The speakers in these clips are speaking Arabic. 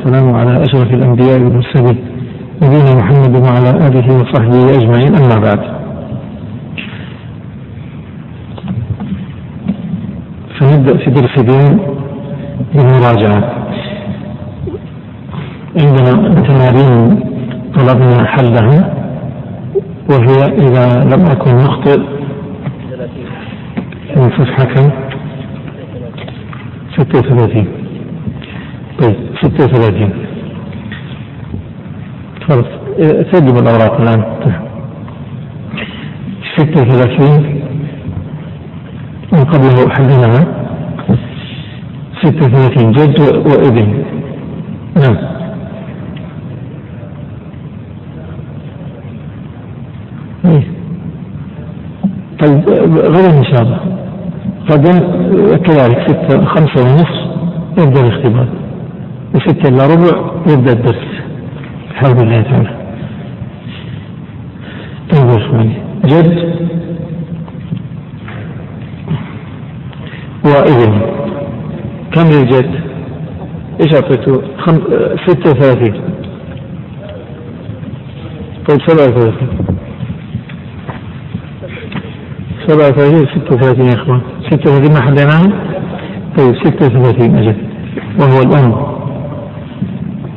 والسلام على أشرف الأنبياء والمرسلين نبينا محمد وعلى آله وصحبه أجمعين أما بعد. فنبدأ في درس اليوم بالمراجعة عندنا تمارين طلبنا حلها وهي إذا لم أكن مخطئ في صفحة كم؟ 36 طيب. 36 خلاص سجل الأوراق الآن. 36 من قبله أحدنا. 36 جد وإبن. نعم. إيه. طيب غدا إن شاء الله. غدا كذلك ستة خمسة ونصف يبدأ الاختبار. وستة إلا ربع يبدأ الدرس. الحمد لله تعالى. طيب إخواني جد. وابن كم للجد؟ إيش أعطيته؟ خم... ستة وثلاثين. طيب سبعة وثلاثين. سبعة وثلاثين ستة وثلاثين يا إخوان. ستة وثلاثين ما حليناها؟ طيب ستة وثلاثين أجل وهو الأم.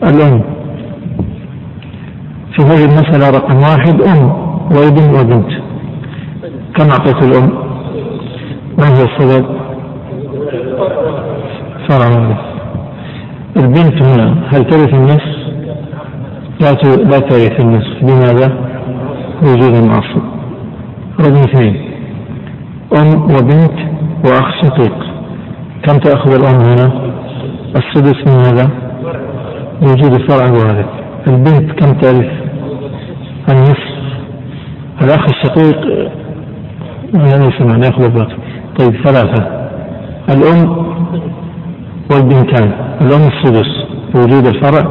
الأم في هذه المسألة رقم واحد أم وابن وبنت كم أعطيت الأم؟ ما هو السبب؟ فرع البنت هنا هل ترث النصف؟ لا لا ترث النصف لماذا؟ وجود المعصب رقم اثنين أم وبنت وأخ شقيق كم تأخذ الأم هنا؟ السدس من هذا؟ وجود الفرع الوارث البنت كم ترث؟ النصف. الأخ الشقيق يعني يسمع ياخذ الباقي طيب ثلاثة. الأم والبنتان. الأم السدس. وجود الفرع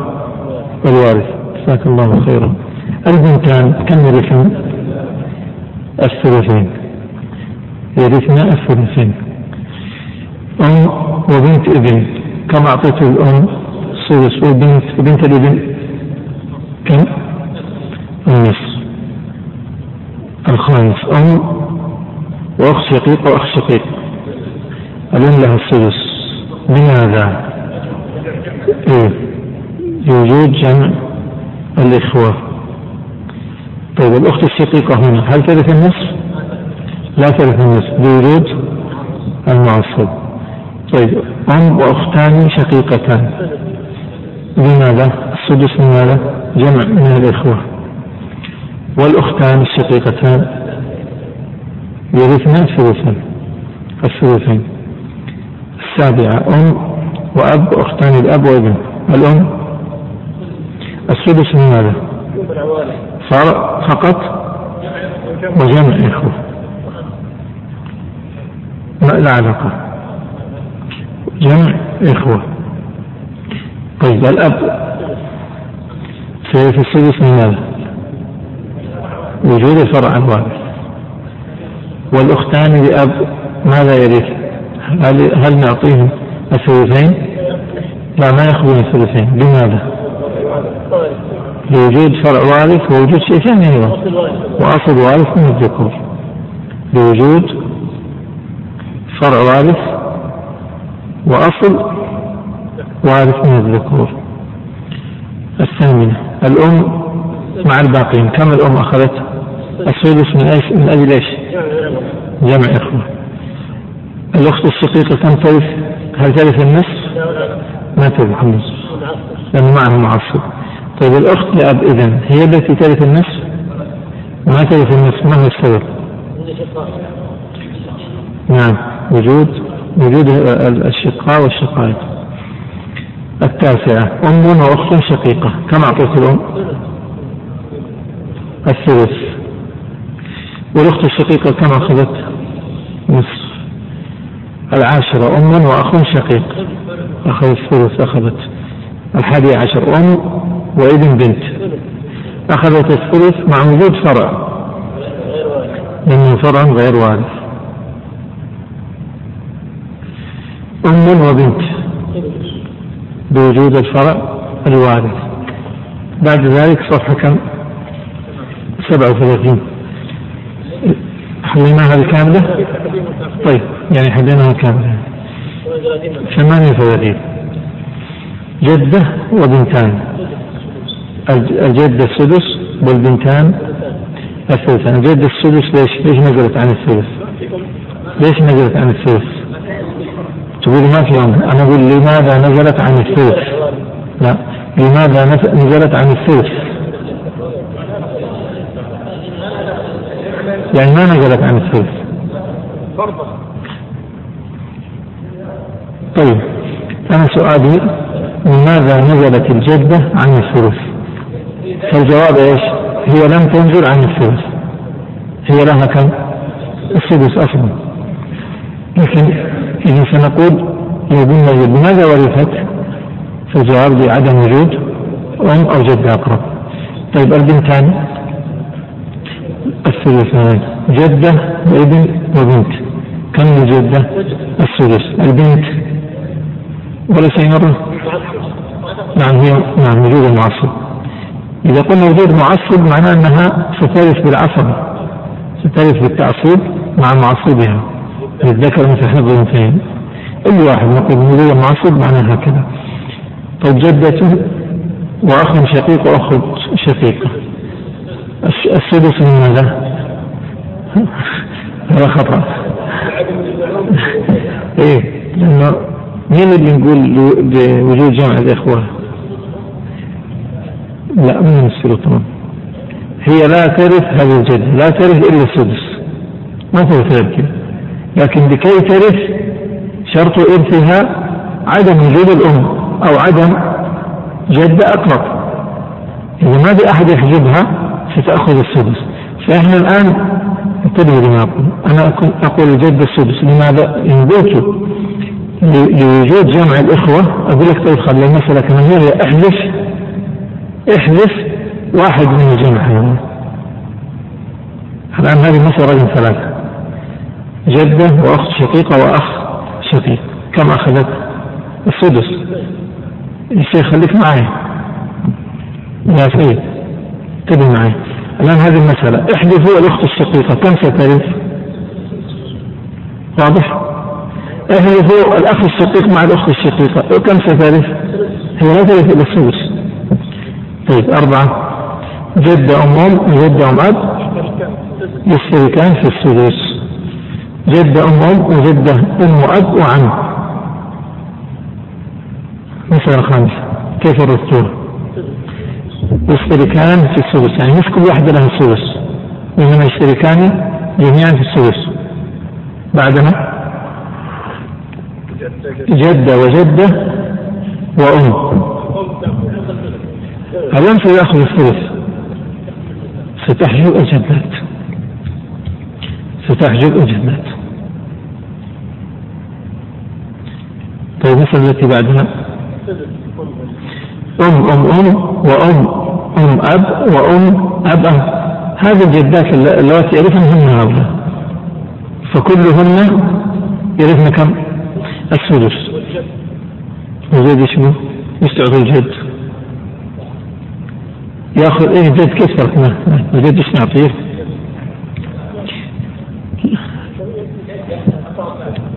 والوارث. جزاك الله خيرا. البنتان كم يرثن؟ الثلثين يرثن الثلثين أم وبنت ابن. كم أعطيته الأم؟ السدس والبنت بنت الابن كم؟ النصف الخامس. أم وأخ شقيق وأخ شقيق الأم لها السدس. لماذا؟ إيه. لوجود جمع الإخوة. طيب الأخت الشقيقة هنا. هل ترث النصف؟ لا ترث النصف. لوجود المعصب. طيب أم وأختان شقيقتان. لماذا؟ السدس من ماذا؟ جمع من الإخوة. والأختان الشقيقتان. يرثن الثلثين. الثلثين. السابعة أم وأب أختان الأب وابن الأم؟ السدس من ماذا؟ فرع فقط؟ وجمع إخوة. لا علاقة جمع إخوة. طيب الأب في السدس من ماذا؟ وجود الفرع الوارث والأختان لأب ماذا يرث؟ هل هل نعطيهم الثلثين؟ لا ما يأخذون الثلثين لماذا؟ لوجود فرع وارث ووجود شيء ثاني أيضا وأصل وارث من الذكور لوجود فرع وارث وأصل وارث من الذكور الثامنة. الأم مع الباقين. كم الأم أخذت؟ السدس من أيش من أجل إيش؟ جمع إخوة الأخت الشقيقة كم ترث هل ترث النصف؟ ما ترث النصف. لأنه معه معصب. طيب الأخت لأب إذن هي التي ترث النصف؟ ما ترث النصف ما هو السبب؟ نعم. وجود وجود الشقاء والشقائق التاسعة أم وأخت شقيقة. كم أعطيت الأم؟ الثلث. والأخت الشقيقة كم أخذت؟ نصف. العاشرة أم وأخ شقيق. أخذ الثلث أخذت. الحادي عشر أم وابن بنت. أخذت الثلث مع وجود فرع. لأنه فرع غير وارث. أم وبنت. بوجود الفرع الوارث بعد ذلك صفحة كم؟ 37 حليناها بالكاملة؟ طيب يعني حليناها كاملة 38 جدة وبنتان الجدة السدس والبنتان الثلث الجدة السدس ليش ليش نزلت عن الثلث؟ ليش نزلت عن الثلث؟ تقول ما في أنا أقول لماذا نزلت عن الثلث؟ لا. لماذا نزلت عن الثلث؟ يعني ما نزلت عن الثلث طيب. أنا سؤالي لماذا نزلت الجدة عن الثلث فالجواب إيش؟ هي لم تنزل عن الثلث هي لها كم؟ السدس أصلا. لكن إذا سنقول لو قلنا لماذا ورثت فالجواب بعدم وجود أم أو جد أقرب. طيب البنتان الثلثان جدة وابن وبنت. كم الجدة السدس البنت. ولا شيء مرة؟ نعم هي نعم وجود المعصب إذا قلنا وجود معصب معناه أنها سترث بالعصب. سترث بالتعصيب مع معصبها. للذكر مثل حفظ الأنثيين. أي واحد نقول وجود المعصب معناه هكذا. طيب جدة وأخ شقيق وأخت شقيقة. السدس من ماذا؟ هذا خطأ. إيه لأنه مين اللي نقول بوجود جمع الإخوة؟ لا من السلطان هي لا ترث هذه الجدة لا ترث إلا السدس. ما ترث غير كذا. لكن لكي ترث شرط إرثها عدم وجود الأم أو عدم جدة أقرب. إذا ما في أحد يحجبها ستأخذ السدس. فإحنا الآن انتبهوا لما أقول. أنا أقول الجد السدس. لماذا؟ إن قلت لوجود جمع الإخوة أقول لك طيب خلي المسألة كما هي احذف احذف واحد من الجمع. الآن هذه مسألة رجل ثلاثة. جدة وأخت شقيقة وأخ شقيق. كم أخذت؟ السدس. الشيخ خليك معي. يا سيد انتبه معي. الآن هذه المسألة. احذفوا الأخت الشقيقة. كم سترث؟ واضح؟ احذفوا الأخ الشقيق مع الأخت الشقيقة. كم سترث؟ هي لا ترث إلا السدس. طيب أربعة. جدة أم أم وجدة أم أب. يشتركان في السدس. جدة أم أم وجدة أم أب وعم. مسألة خامسة كيف الرسول؟ يشتركان في السدس. يعني مش كل واحدة لها سدس. وإنما يشتركان جميعا في السدس. بعدما جدة وجدة وأم. الأم سيأخذ الثلث ستحجب الجدات ستحجب الجدات طيب المسألة التي بعدها أم أم أم وأم أم أب وأم أب أم هذه الجدات اللواتي يرثن هن هؤلاء فكلهن يرثن كم؟ السدس وزيد شنو؟ يستعطي الجد يأخذ إيه الجد كيف تركناه؟ الجد إيش نعطيه؟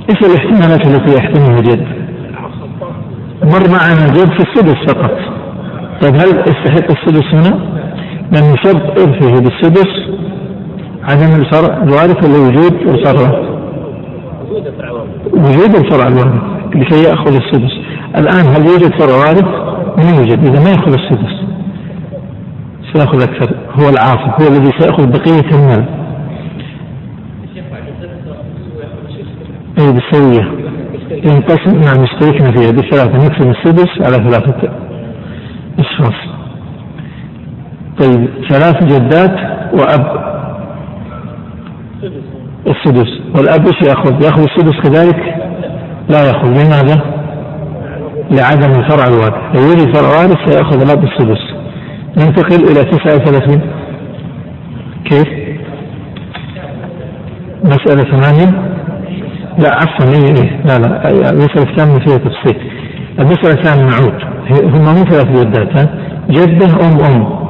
إيش الاحتمالات التي يحتملها الجد؟ مر معنا الجد في السدس فقط طيب هل يستحق السدس هنا؟ لأن شرط إرثه بالسدس عدم الفرع الوارث ولا وجود الفرع؟ وجود الفرع الوارث لكي يأخذ السدس الآن هل يوجد فرع وارث؟ ما يوجد إذا ما يأخذ السدس سيأخذ أكثر هو العاصب هو الذي سيأخذ بقية المال أي بالسوية ينقسم نعم اشتركنا فيها بثلاثة نقسم السدس على ثلاثة أشخاص. طيب ثلاث جدات وأب. السدس. والأب إيش يأخذ؟ يأخذ السدس كذلك؟ لا يأخذ. لماذا؟ لعدم الفرع الوارث. لو وجد فرع وارث سيأخذ الأب السدس. ننتقل إلى 39 كيف؟ مسألة ثمانية. لا عفوا إيه إيه لا لا المسألة الثامنة فيها تفصيل المسألة الثانية نعود هم مو ثلاث جدات جدة أم أم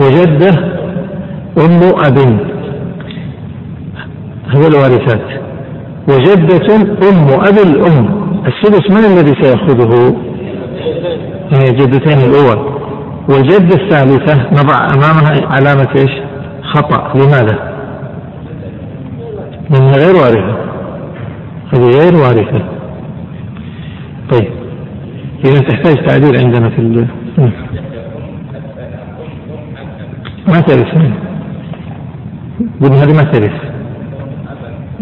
وجدة أم أب. هذول وارثات وجدة أم أب الأم. السدس من الذي سيأخذه؟ هي جدتين الأول. والجدة الثالثة نضع أمامها علامة إيش؟ خطأ. لماذا؟ لأنها غير وارثة. هذه غير وارثة. طيب. إذا تحتاج تعديل عندنا في ال... ما ترث قلنا هذه ما ترث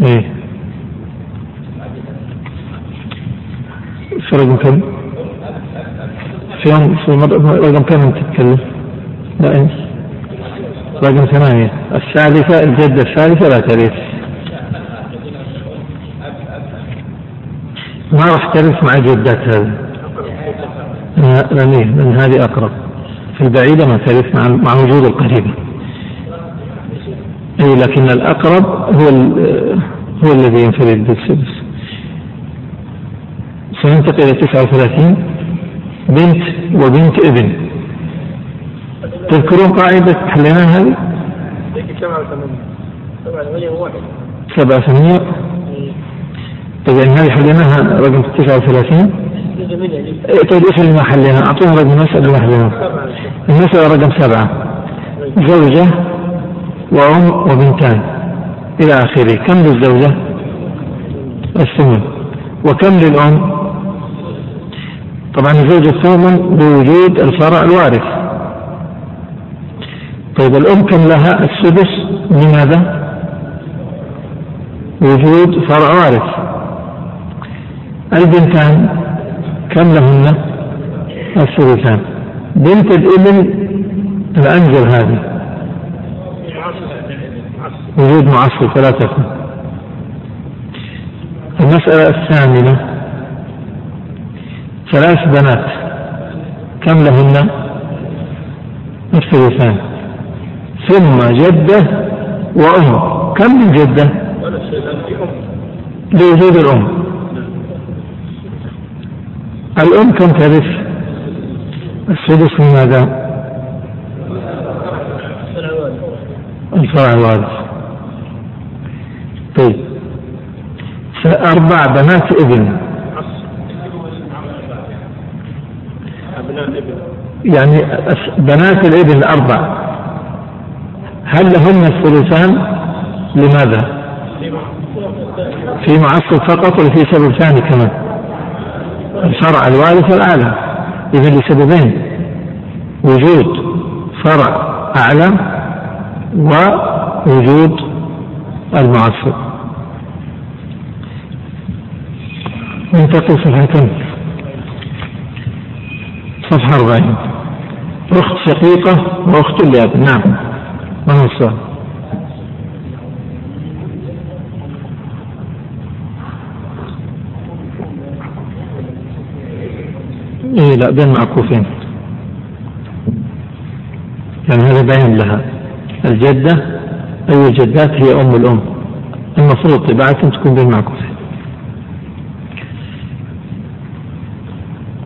إيه. في رقم كم؟ في يوم في رقم كم تتكلم؟ لا إنت. رقم ثمانية. الثالثة الجدة الثالثة لا ترث ما راح ترث مع الجدات هذه لأن لأن هذه أقرب. في البعيدة ما ترث مع مع وجود القريبة. أي لكن الأقرب هو هو الذي ينفرد بالسدس. سننتقل إلى 39 بنت وبنت ابن. تذكرون قاعدة حليناها هذه؟ سبعة ثمانية طيب يعني هذه حليناها رقم 39 إيه، طيب إيش اللي ما حليناها؟ أعطونا رقم اللي ما حليناها المسألة رقم سبعة. زوجة وأم وبنتان. إلى آخره. كم للزوجة؟ الثمن. وكم للأم؟ طبعا الزوجة الثامن بوجود الفرع الوارث. طيب الأم كم لها؟ السدس. لماذا؟ وجود فرع وارث. البنتان كم لهن؟ الثلثان. بنت الابن الأنزل هذه. وجود معصب فلا تكن. المسألة الثامنة. ثلاث بنات. كم لهن؟ الثلثان. ثم جدة وأم. كم من جدة؟ لوجود الأم. الأم كم ترث السدس لماذا الفرع الوارث. طيب. أربع بنات ابن. يعني بنات الابن الأربع هل لهن الثلثان؟ لماذا؟ في معصب فقط ولا في سبب ثاني كمان؟ الفرع الوارث الأعلى إذا لسببين وجود فرع أعلى ووجود المعصب ننتقل صفحة؟ صفحة 40 أخت شقيقة وأخت لأب نعم ما هو السؤال؟ إيه لا بين معكوفين. يعني هذا بيان لها. الجدة أي الجدات هي أم الأم. المفروض طباعة تكون بين معكوفين.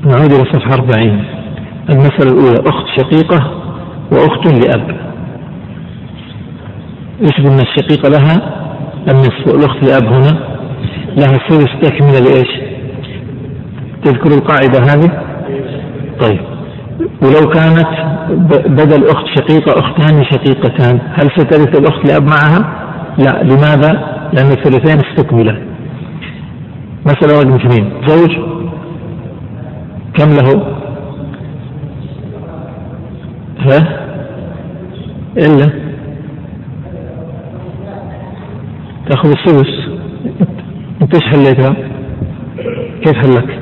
نعود إلى صفحة 40 المسألة الأولى أخت شقيقة وأخت لأب. إيش قلنا الشقيقة لها النصف والأخت لأب هنا. لها ثلث تكملة لإيش؟ تذكر القاعدة هذه. طيب ولو كانت بدل أخت شقيقة أختان شقيقتان هل سترث الأخت لأب معها؟ لا لماذا؟ لأن الثلثين استكملا مسألة رقم اثنين زوج كم له؟ ها؟ إلا تأخذ السدس أنت إيش حليتها؟ كيف حلك؟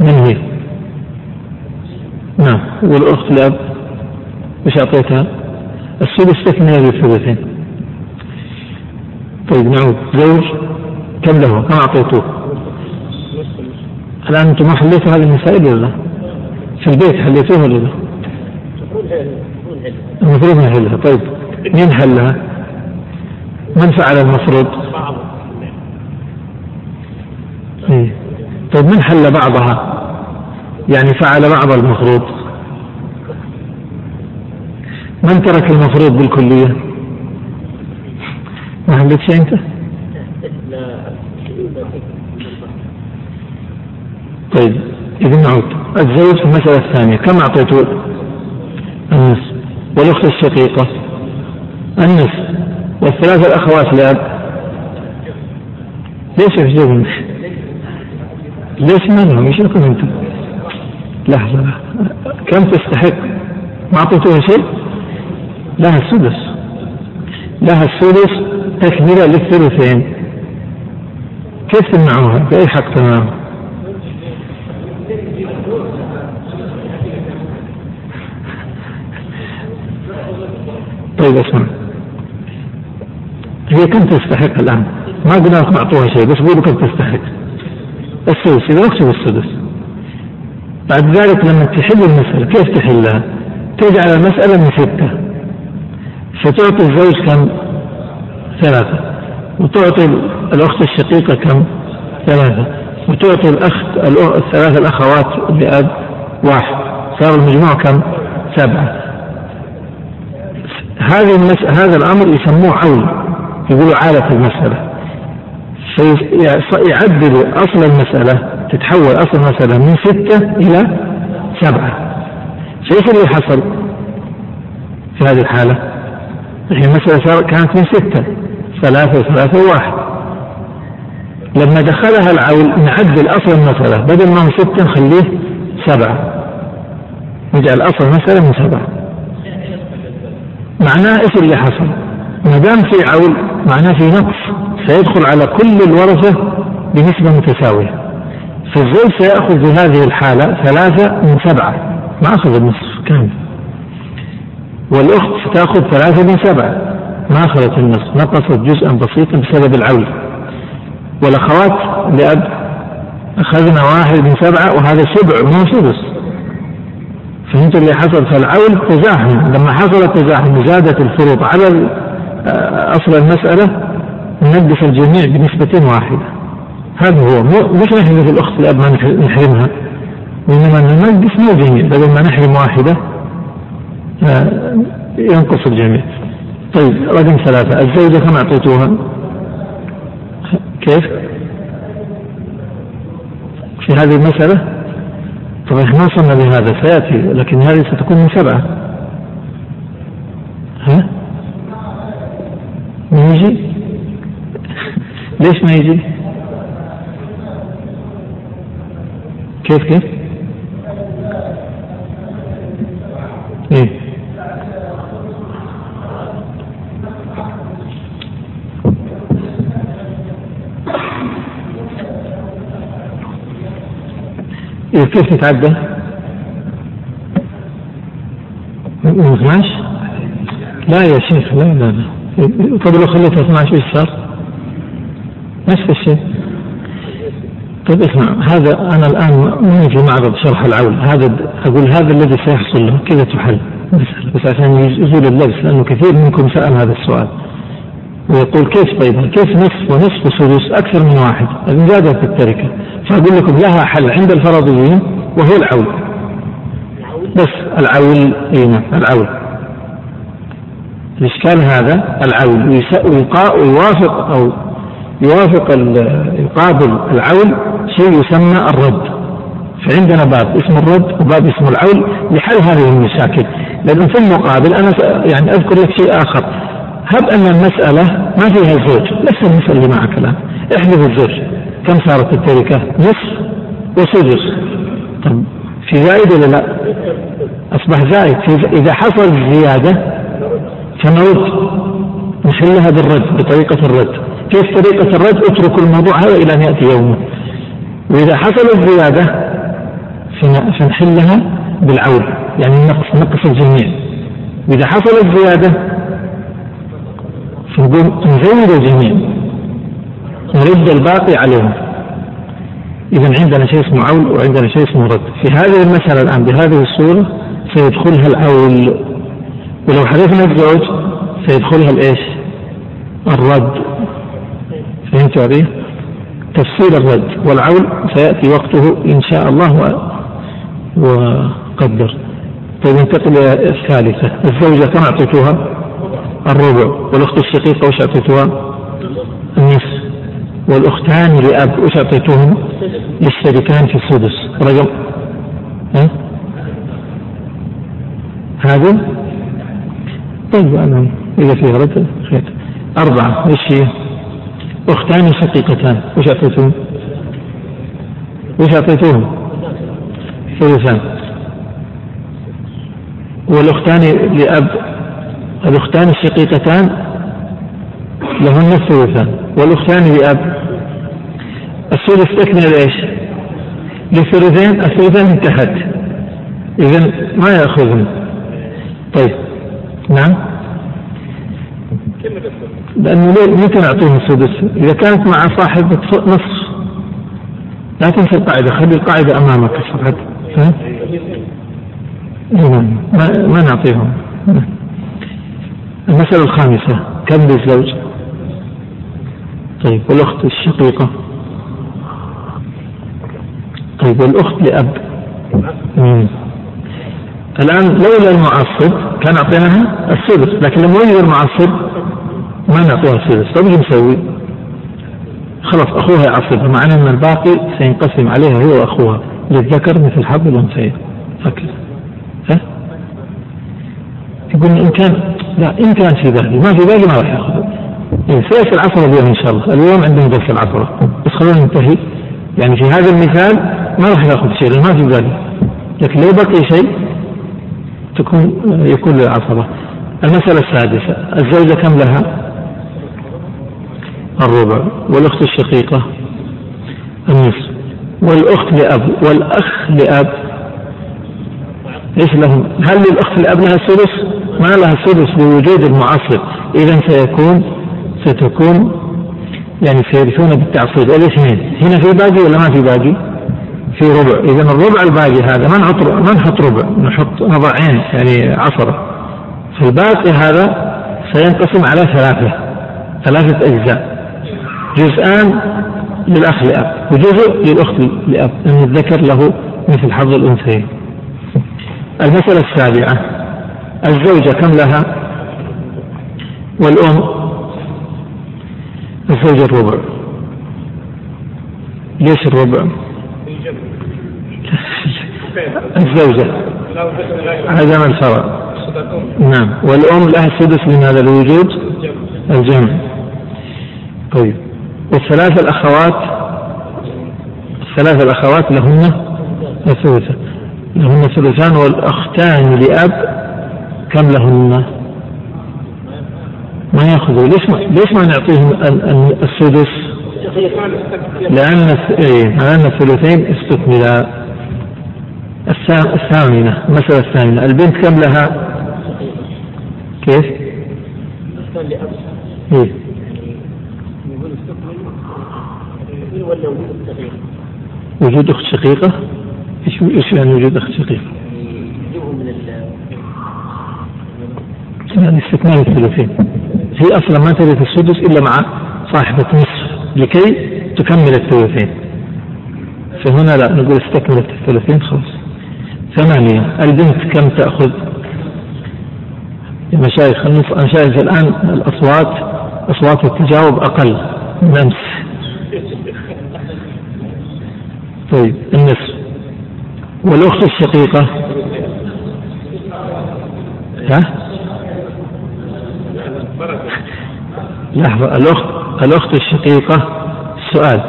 من هي؟ نعم والأخت لأب إيش أعطيتها؟ السدس تكملة للثلثين طيب نعود زوج كم له؟ كم أعطيتوه؟ الآن أنتم ما حليتوا هذه المسائل ولا لا؟ في البيت حليتوها ولا لا؟ المفروض نحلها طيب مين حلها؟ من فعل المفروض؟ إيه؟ طيب من حل بعضها يعني فعل بعض المفروض. من ترك المفروض بالكلية؟ ما حلت شيء أنت؟ طيب إذا نعود. الزوج في المسألة الثانية. كم أعطيته النصف والأخت الشقيقة؟ النصف والثلاثة الأخوات لأب ليش يحجبون؟ ليش ما لهم إيش لكم أنتم؟ لحظة. كم تستحق؟ ما أعطيتوها شيء؟ لها السدس. لها السدس تكملة للثلثين. كيف تمنعوها؟ بأي حق تمام طيب اسمع. هي كم تستحق الآن؟ ما قلنا لكم أعطوها شيء بس قولوا كم تستحق. السدس إذا اكتب السدس. بعد ذلك لما تحل المسألة كيف تحلها؟ تجعل المسألة من ستة فتعطي الزوج كم؟ ثلاثة وتعطي الأخت الشقيقة كم؟ ثلاثة وتعطي الأخ الثلاث الأخوات لأب واحد صار المجموع كم؟ سبعة هذه المس... هذا الأمر يسموه عول يقولوا عالة المسألة فيعدلوا أصل المسألة تتحول أصل المسألة من ستة إلى سبعة. فإيش اللي حصل في هذه الحالة؟ الحين المسألة كانت من ستة ثلاثة وثلاثة وواحد. لما دخلها العول نعدل أصل المسألة بدل ما هو ستة نخليه سبعة. نجعل أصل المسألة من سبعة. معناه إيش اللي حصل؟ ما دام في عول معناه في نقص سيدخل على كل الورثة بنسبة متساوية. فالزوج سيأخذ في هذه الحالة ثلاثة من سبعة. ما أخذ النصف؟ كامل. والأخت ستأخذ ثلاثة من سبعة. ما أخذت النصف. نقصت جزءا بسيطا بسبب العول والأخوات لأب أخذنا واحد من سبعة وهذا سبع مو سدس. فهمت اللي حصل؟ فالعول تزاحم. لما حصل التزاحم وزادت الفروض على أصل المسألة ننقص الجميع بنسبة واحدة. هذا هو مش في الأخت الأب ما نحرمها وإنما ننقص مو الجميع بدل ما نحرم واحدة آه، ينقص الجميع طيب رقم ثلاثة الزوجة كم أعطيتوها؟ كيف؟ في هذه المسألة طبعا إحنا وصلنا لهذا سيأتي لكن هذه ستكون من سبعة ها؟ من يجي؟ ليش ما يجي؟ كيف كيف؟ إيه إيه كيف تتعدى؟ من 12 لا يا شيخ لا لا لا طب لو خليتها 12 إيش صار؟ نفس الشيء طيب اسمع هذا أنا الآن ما في معرض شرح العول. هذا أقول هذا الذي سيحصل له كذا تحل؟ بس عشان يزول اللبس لأنه كثير منكم سأل هذا السؤال. ويقول كيف طيب؟ كيف نصف ونصف وسدس أكثر من واحد؟ زادت التركة. فأقول لكم لها حل عند الفرضيين وهو العول. بس العول إي نعم العول. الإشكال هذا العول ويوافق أو يوافق يقابل العول شيء يسمى الرد. فعندنا باب اسمه الرد وباب اسمه العول لحل هذه المشاكل. لأنه في المقابل أنا يعني أذكر لك شيء آخر. هب أن المسألة ما فيها الزوج نفس المسألة اللي معك الآن. احذف الزوج. كم صارت التركة؟ نصف وسدس. طب في زائد ولا لا؟ أصبح زائد إذا حصل زيادة فنرد نحلها بالرد بطريقة الرد. كيف طريقة الرد؟ اتركوا الموضوع هذا إلى أن يأتي يومه وإذا حصلت زيادة فنحلها بالعود يعني النقص نقص الجميع. وإذا حصلت زيادة فنقول نزود الجميع. نرد الباقي عليهم. إذا عندنا شيء اسمه عول وعندنا شيء اسمه رد. في هذه المسألة الآن بهذه الصورة سيدخلها العول ولو حذفنا الزوج سيدخلها الإيش؟ الرد. فهمت علي؟ تفسير الرد والعول سيأتي وقته إن شاء الله وقدر طيب ننتقل إلى الثالثة الزوجة كم أعطيتوها؟ الربع والأخت الشقيقة وش أعطيتوها؟ النصف والأختان لأب وش أعطيتوهم؟ يشتركان في السدس رقم ها؟ هذا طيب أنا إذا فيها رد خير أربعة إيش هي؟ أختان شقيقتان وش أعطيتوهم؟ وش أعطيتوهم؟ ثلثان. والأختان لأب الأختان الشقيقتان لهن الثلثان والأختان لأب. الثلث تكمل إيش؟ للثلثين الثلثين انتهت. إذا ما يأخذن. طيب. نعم. لأنه متى نعطيهم السدس؟ إذا كانت مع صاحب نصف لا تنسى القاعدة خلي القاعدة أمامك فقط؟ نعم ما, ما نعطيهم المسألة الخامسة كم للزوج؟ طيب والأخت الشقيقة طيب والأخت لأب مم. الآن لولا المعصب كان أعطيناها السدس لكن لما وجد المعصب ما نعطيها السدس طيب إيش نسوي؟ خلاص أخوها يعصبها مع أن الباقي سينقسم عليها هو وأخوها. للذكر مثل حظ الأنثيين. هكذا ها؟ يقول إن كان لا إن كان في باقي ما في باقي ما راح يأخذ. إيه سيأتي العصر اليوم إن شاء الله. اليوم عندنا درس العصر. بس خلونا ننتهي. يعني في هذا المثال ما راح يأخذ شيء ما في باقي لكن لو بقي شيء تكون يكون للعصبة المسألة السادسة. الزوجة كم لها؟ الربع والأخت الشقيقة النصف والأخت لأب والأخ لأب إيش لهم؟ هل للأخت لأب لها السدس؟ ما لها السدس بوجود المعصب إذا سيكون ستكون يعني سيرثون بالتعصيب الاثنين هنا في باقي ولا ما في باقي؟ في ربع. إذا الربع الباقي هذا ما نحط ما نحط ربع. نحط نضعين يعني عصرة. فالباقي هذا سينقسم على ثلاثة. ثلاثة أجزاء. جزءان للأخ لأب وجزء للأخت لأب أن الذكر له مثل حظ الأنثيين. المسألة السابعة الزوجة كم لها؟ والأم؟ الزوجة الربع. ليش الربع؟ الزوجة. هذا من الفرع نعم. والأم لها السدس من هذا الوجود؟ الجمع. طيب. والثلاث الأخوات الثلاث الأخوات لهن الثلثة لهن ثلثان والأختان لأب كم لهن؟ ما ياخذوا ليش ما ليش ما نعطيهم السدس؟ لأن إيه، لأن الثلثين استكملا الثامنة المسألة الثامنة البنت كم لها؟ كيف؟ إيه؟ وجود أخت شقيقة؟ إيش إيش يعني وجود أخت شقيقة؟ يعني استكمال الثلثين. هي أصلا ما ترث السدس إلا مع صاحبة نصف لكي تكمل الثلثين. فهنا لا نقول استكملت الثلثين خلاص. ثمانية البنت كم تأخذ؟ المشايخ المشايخ الآن الأصوات أصوات التجاوب أقل من أمس. طيب النصف. والأخت الشقيقة ها؟ لحظة الأخت الأخت الشقيقة. سؤال.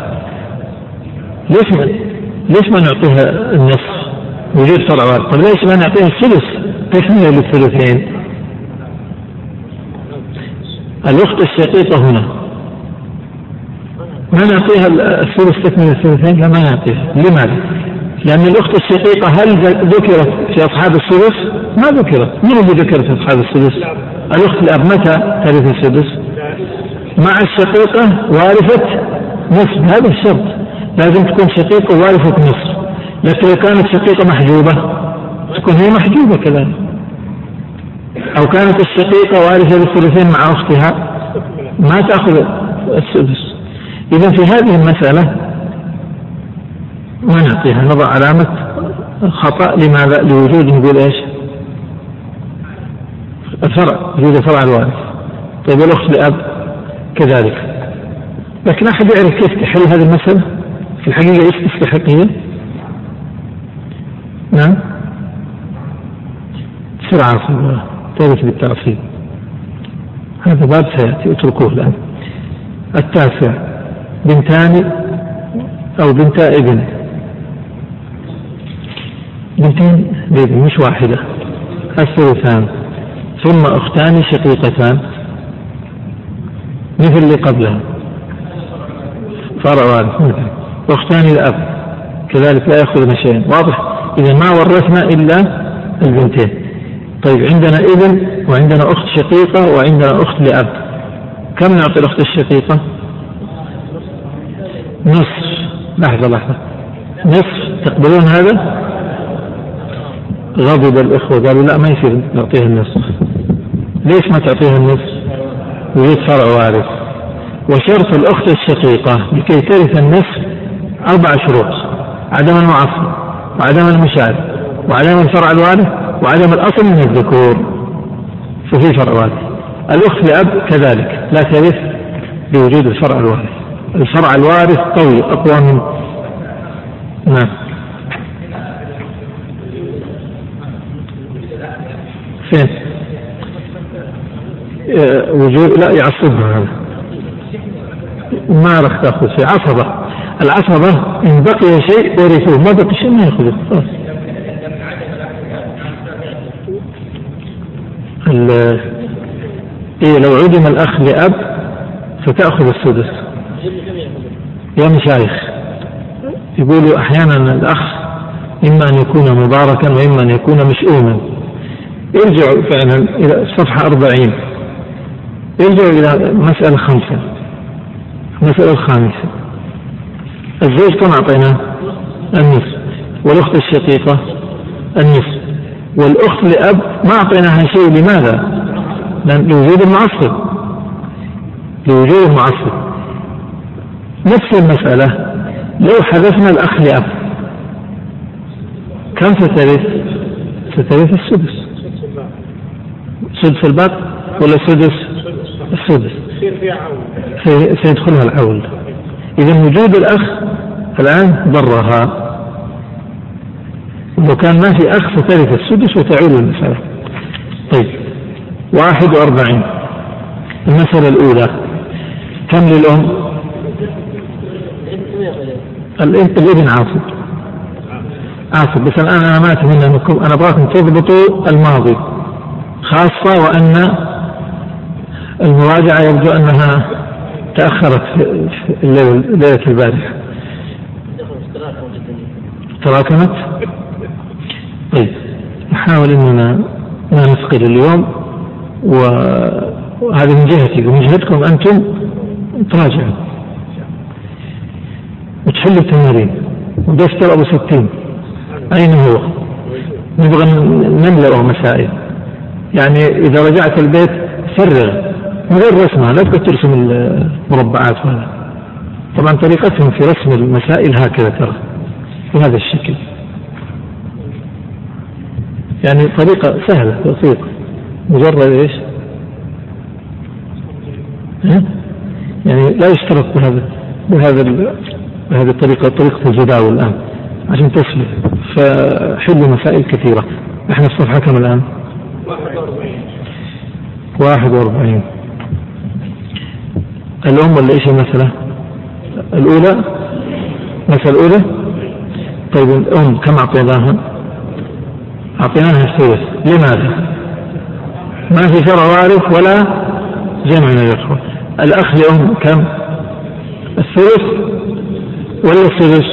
ليش ما ليش ما نعطيها النصف؟ وجود فرع طيب ليش ما نعطيها الثلث؟ تكملة للثلثين الأخت الشقيقة هنا. ما نعطيها الثلث تكمل الثلثين لا ما نعطيها لماذا؟ لأن الأخت الشقيقة هل ذكرت في أصحاب الثلث؟ ما ذكرت من اللي ذكرت في أصحاب الثلث؟ الأخت الأب متى ترث السدس؟ مع الشقيقة وارثة نصف هذا الشرط لازم تكون شقيقة وارثة نصف لكن لو كانت شقيقة محجوبة تكون هي محجوبة كذلك أو كانت الشقيقة وارثة للثلثين مع أختها ما تأخذ السدس إذا في هذه المسألة ما نعطيها نضع علامة خطأ لماذا؟ لوجود نقول إيش؟ الفرع وجود الفرع الوارث طيب الأخت لأب كذلك لكن أحد يعرف كيف تحل هذه المسألة؟ في الحقيقة إيش تستحق هي؟ نعم بسرعة ترث بالترتيب هذا باب سيأتي اتركوه الآن التاسع بنتان أو بنتا ابن. بنتين بابن مش واحدة. الثلثان. ثم أختان شقيقتان. مثل اللي قبلها. فرع وارث أختان الأب. كذلك لا يأخذن شيئا. واضح. إذا ما ورثنا إلا البنتين. طيب عندنا ابن وعندنا أخت شقيقة وعندنا أخت لأب. كم نعطي الأخت الشقيقة؟ نصف. لحظة لحظة. نصف. تقبلون هذا؟ غضب الإخوة. قالوا لا ما يصير نعطيها النصف. ليش ما تعطيها النصف؟ يريد فرع وارث وشرط الأخت الشقيقة لكي ترث النصف أربع شروط. عدم المعصب وعدم المشاعر وعدم الفرع الوارث وعدم الأصل من الذكور. ففي فرع وارث الأخت لأب كذلك لا ترث بوجود الفرع الوارث. الفرع الوارث قوي أقوى من نعم. فين؟ آه، وجود لا يعصبها هذا. ما راح تأخذ شيء. عصبة. العصبة إن بقي شيء ورثوه ما بقي شيء ما يأخذه. خلاص. إيه لو عدم الأخ لأب فتأخذ السدس. يا مشايخ يقولوا أحيانا الأخ إما أن يكون مباركا وإما أن يكون مشؤوما. يرجع فعلا إلى الصفحة أربعين. يرجع إلى مسألة خمسة. المسألة الخامسة. الزوج كم أعطيناه؟ النصف. والأخت الشقيقة؟ النصف. والأخت لأب؟ ما أعطيناها شيء لماذا؟ لأن لوجود المعصب لوجود المعصب نفس المسألة. لو حذفنا الأخ لأب كم سترث؟ سترث السدس. سدس الباب ولا سدس؟ السدس. سيدخلها العول إذا وجود الأخ الآن ضرها. لو كان ما في أخ فترث السدس وتعود المسألة. طيب. واحد وأربعين. المسألة الأولى. كم للأم؟ الابن عاصب عاصب بس الآن أنا ما أتمنى أنكم أنا أبغاكم تضبطوا الماضي. خاصة وأن المراجعة يبدو أنها تأخرت في ليلة البارحة. تراكمت؟ طيب نحاول أننا ما نثقل اليوم وهذا من جهتي ومن جهتكم أنتم تراجعوا وتحلوا التمارين. ودفتر أبو ستين. أين هو؟ نبغى نملأه مسائل. يعني إذا رجعت البيت فرغ من غير رسمها لا تقعد ترسم المربعات ولا طبعا طريقتهم في رسم المسائل هكذا ترى. بهذا الشكل. يعني طريقة سهلة بسيطة. مجرد إيش؟ ها؟ يعني لا يشترط بهذا بهذا بهذه الطريقة طريقة الجداول الآن عشان تسلك فحلوا مسائل كثيرة إحنا في صفحة كم الآن؟ 41 الأم ولا إيش المسألة؟ الأولى المسألة الأولى طيب الأم كم أعطيناها؟ أعطيناها الثلث لماذا؟ ما في شرع وارث ولا جمع من الإخوة الأخ لأم كم؟ الثلث ولا السدس؟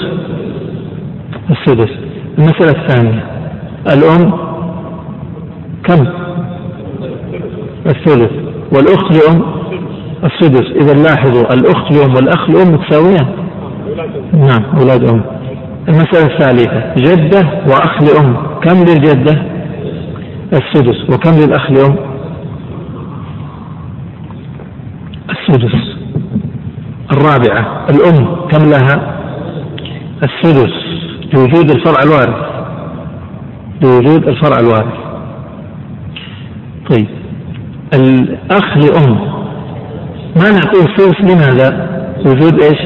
السدس. المسألة الثانية. الأم كم؟ الثلث. والأخت لأم؟ السدس. إذا لاحظوا الأخت لأم والأخ لأم متساويان. نعم أولاد أم. المسألة الثالثة. جدة وأخ لأم. كم للجدة؟ السدس. وكم للأخ لأم؟ السدس. الرابعة. الأم كم لها؟ السدس لوجود الفرع الوارث لوجود الفرع الوارث طيب. الأخ لأم. ما نعطيه السدس لماذا؟ وجود إيش؟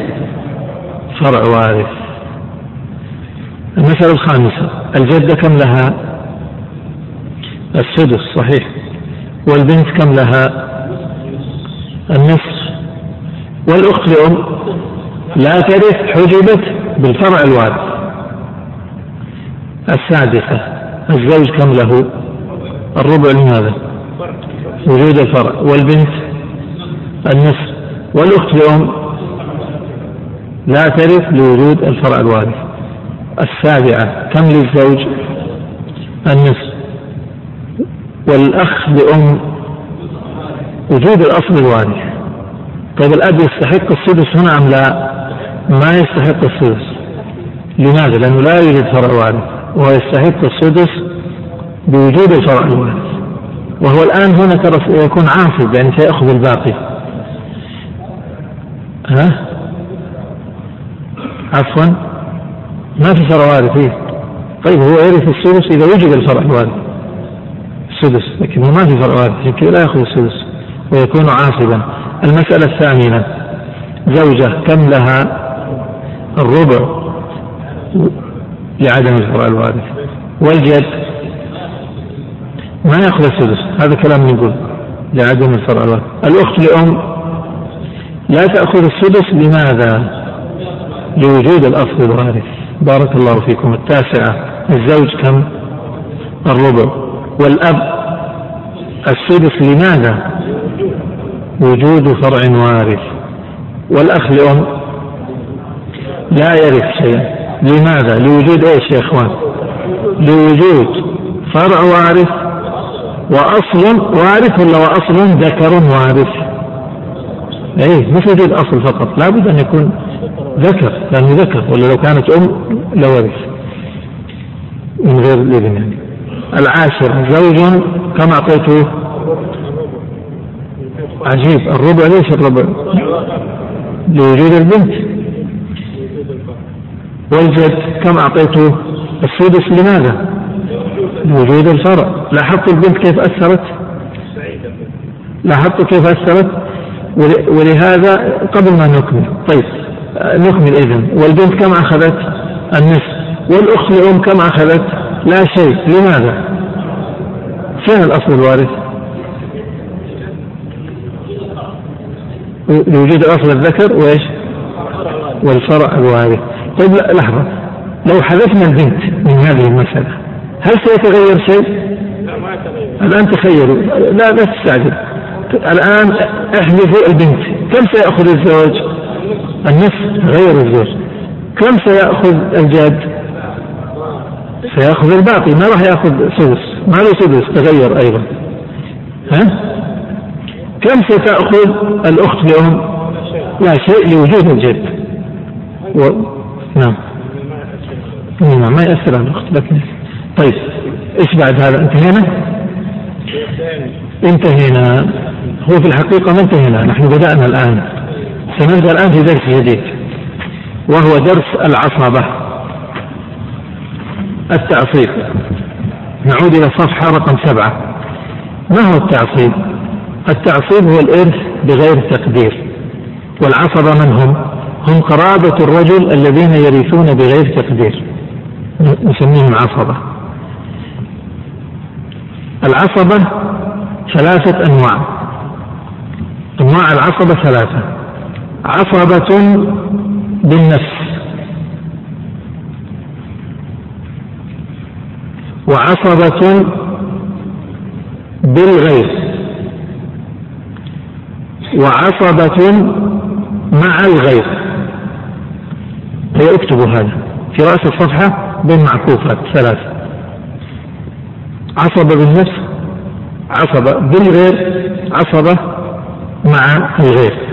فرع وارث. المسألة الخامسة الجدة كم لها؟ السدس صحيح. والبنت كم لها؟ النصف. والأخت لأم؟ لا ترث حجبت. بالفرع الوارث السادسة الزوج كم له؟ الربع لماذا؟ وجود الفرع. والبنت؟ النصف. والأخت لأم لا ترث لوجود الفرع الوارث السابعة. كم للزوج؟ النصف. والأخ لأم؟ وجود الأصل الوارث طيب الأب يستحق السدس هنا أم لا؟ ما يستحق السدس. لماذا؟ لأنه لا يوجد فرع وارث وهو يستحق السدس بوجود الفرع الوارث وهو الآن هنا ترى يكون عاصب يعني سيأخذ الباقي. ها؟ عفوا. ما في فرع وارث فيه. طيب هو يرث السدس إذا وجد الفرع الوارث السدس لكن ما في فرع وارث كذا لا يأخذ السدس. ويكون عاصبا. المسألة الثامنة. زوجة كم لها؟ الربع لعدم الفرع الوارث والجد ما يأخذ السدس هذا كلام نقول لعدم الفرع الوارث الأخت لأم لا تأخذ السدس لماذا؟ لوجود الأصل الوارث بارك الله فيكم التاسعة الزوج كم؟ الربع والأب السدس لماذا؟ وجود فرع وارث والأخ لأم لا يرث شيئا. لماذا؟ لوجود إيش يا إخوان؟ لوجود فرع وارث وأصل وارث ولا وأصل؟ ذكر وارث؟ إيه مش وجود أصل فقط. لابد أن يكون ذكر لأنه ذكر ولا لو كانت أم لورث من غير الإذن يعني. العاشر زوج كم أعطيته. عجيب الربع ليش الربع؟ لوجود البنت. والجد كم أعطيته السدس لماذا؟ لوجود الفرع. لاحظت البنت كيف أثرت؟ لاحظت كيف أثرت؟ ولهذا قبل ما نكمل طيب نكمل إذن. والبنت كم أخذت؟ النصف. والأخت الأم كم أخذت؟ لا شيء. لماذا؟ فين الأصل الوارث؟ لوجود أصل الذكر وإيش؟ والفرع الوارث. طيب لحظة لو حذفنا البنت من هذه المسألة هل سيتغير شيء؟ الآن تخيلوا لا لا تستعجل الآن احذفوا البنت كم سيأخذ الزوج؟ النصف غير الزوج كم سيأخذ الجاد؟ سيأخذ الباقي ما راح يأخذ سدس ما له سدس تغير أيضا ها؟ كم ستأخذ الأخت لأم؟ لا شيء لوجود الجد و... نعم. نعم ما يأثر على الأخت لكن طيب إيش بعد هذا؟ انتهينا؟ انتهينا. هو في الحقيقة ما انتهينا. نحن بدأنا الآن. سنبدأ الآن في درس جديد وهو درس العصبة. التعصيب. نعود إلى الصفحة رقم سبعة. ما هو التعصيب؟ التعصيب هو الإرث بغير تقدير. والعصبة من هم؟ هم قرابة الرجل الذين يرثون بغير تقدير. نسميهم عصبة. العصبة ثلاثة أنواع. أنواع العصبة ثلاثة. عصبة بالنفس. وعصبة بالغير. وعصبة مع الغير. فيكتب هذا. في رأس الصفحة بين معكوفات ثلاث. عصبة بالنفس عصبة بالغير عصبة مع الغير.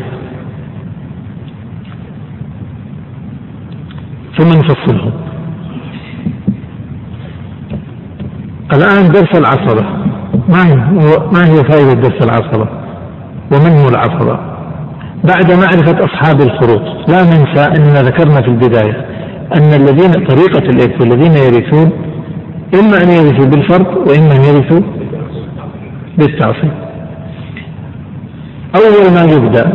ثم نفصلهم الآن درس العصبة. ما هي ما هي فائدة درس العصبة؟ ومن هو العصبة؟ بعد معرفة أصحاب الفروض لا ننسى أننا ذكرنا في البداية أن الذين طريقة الإرث والذين يرثون إما أن يرثوا بالفرض وإما أن يرثوا بالتعصيب. أول ما يبدأ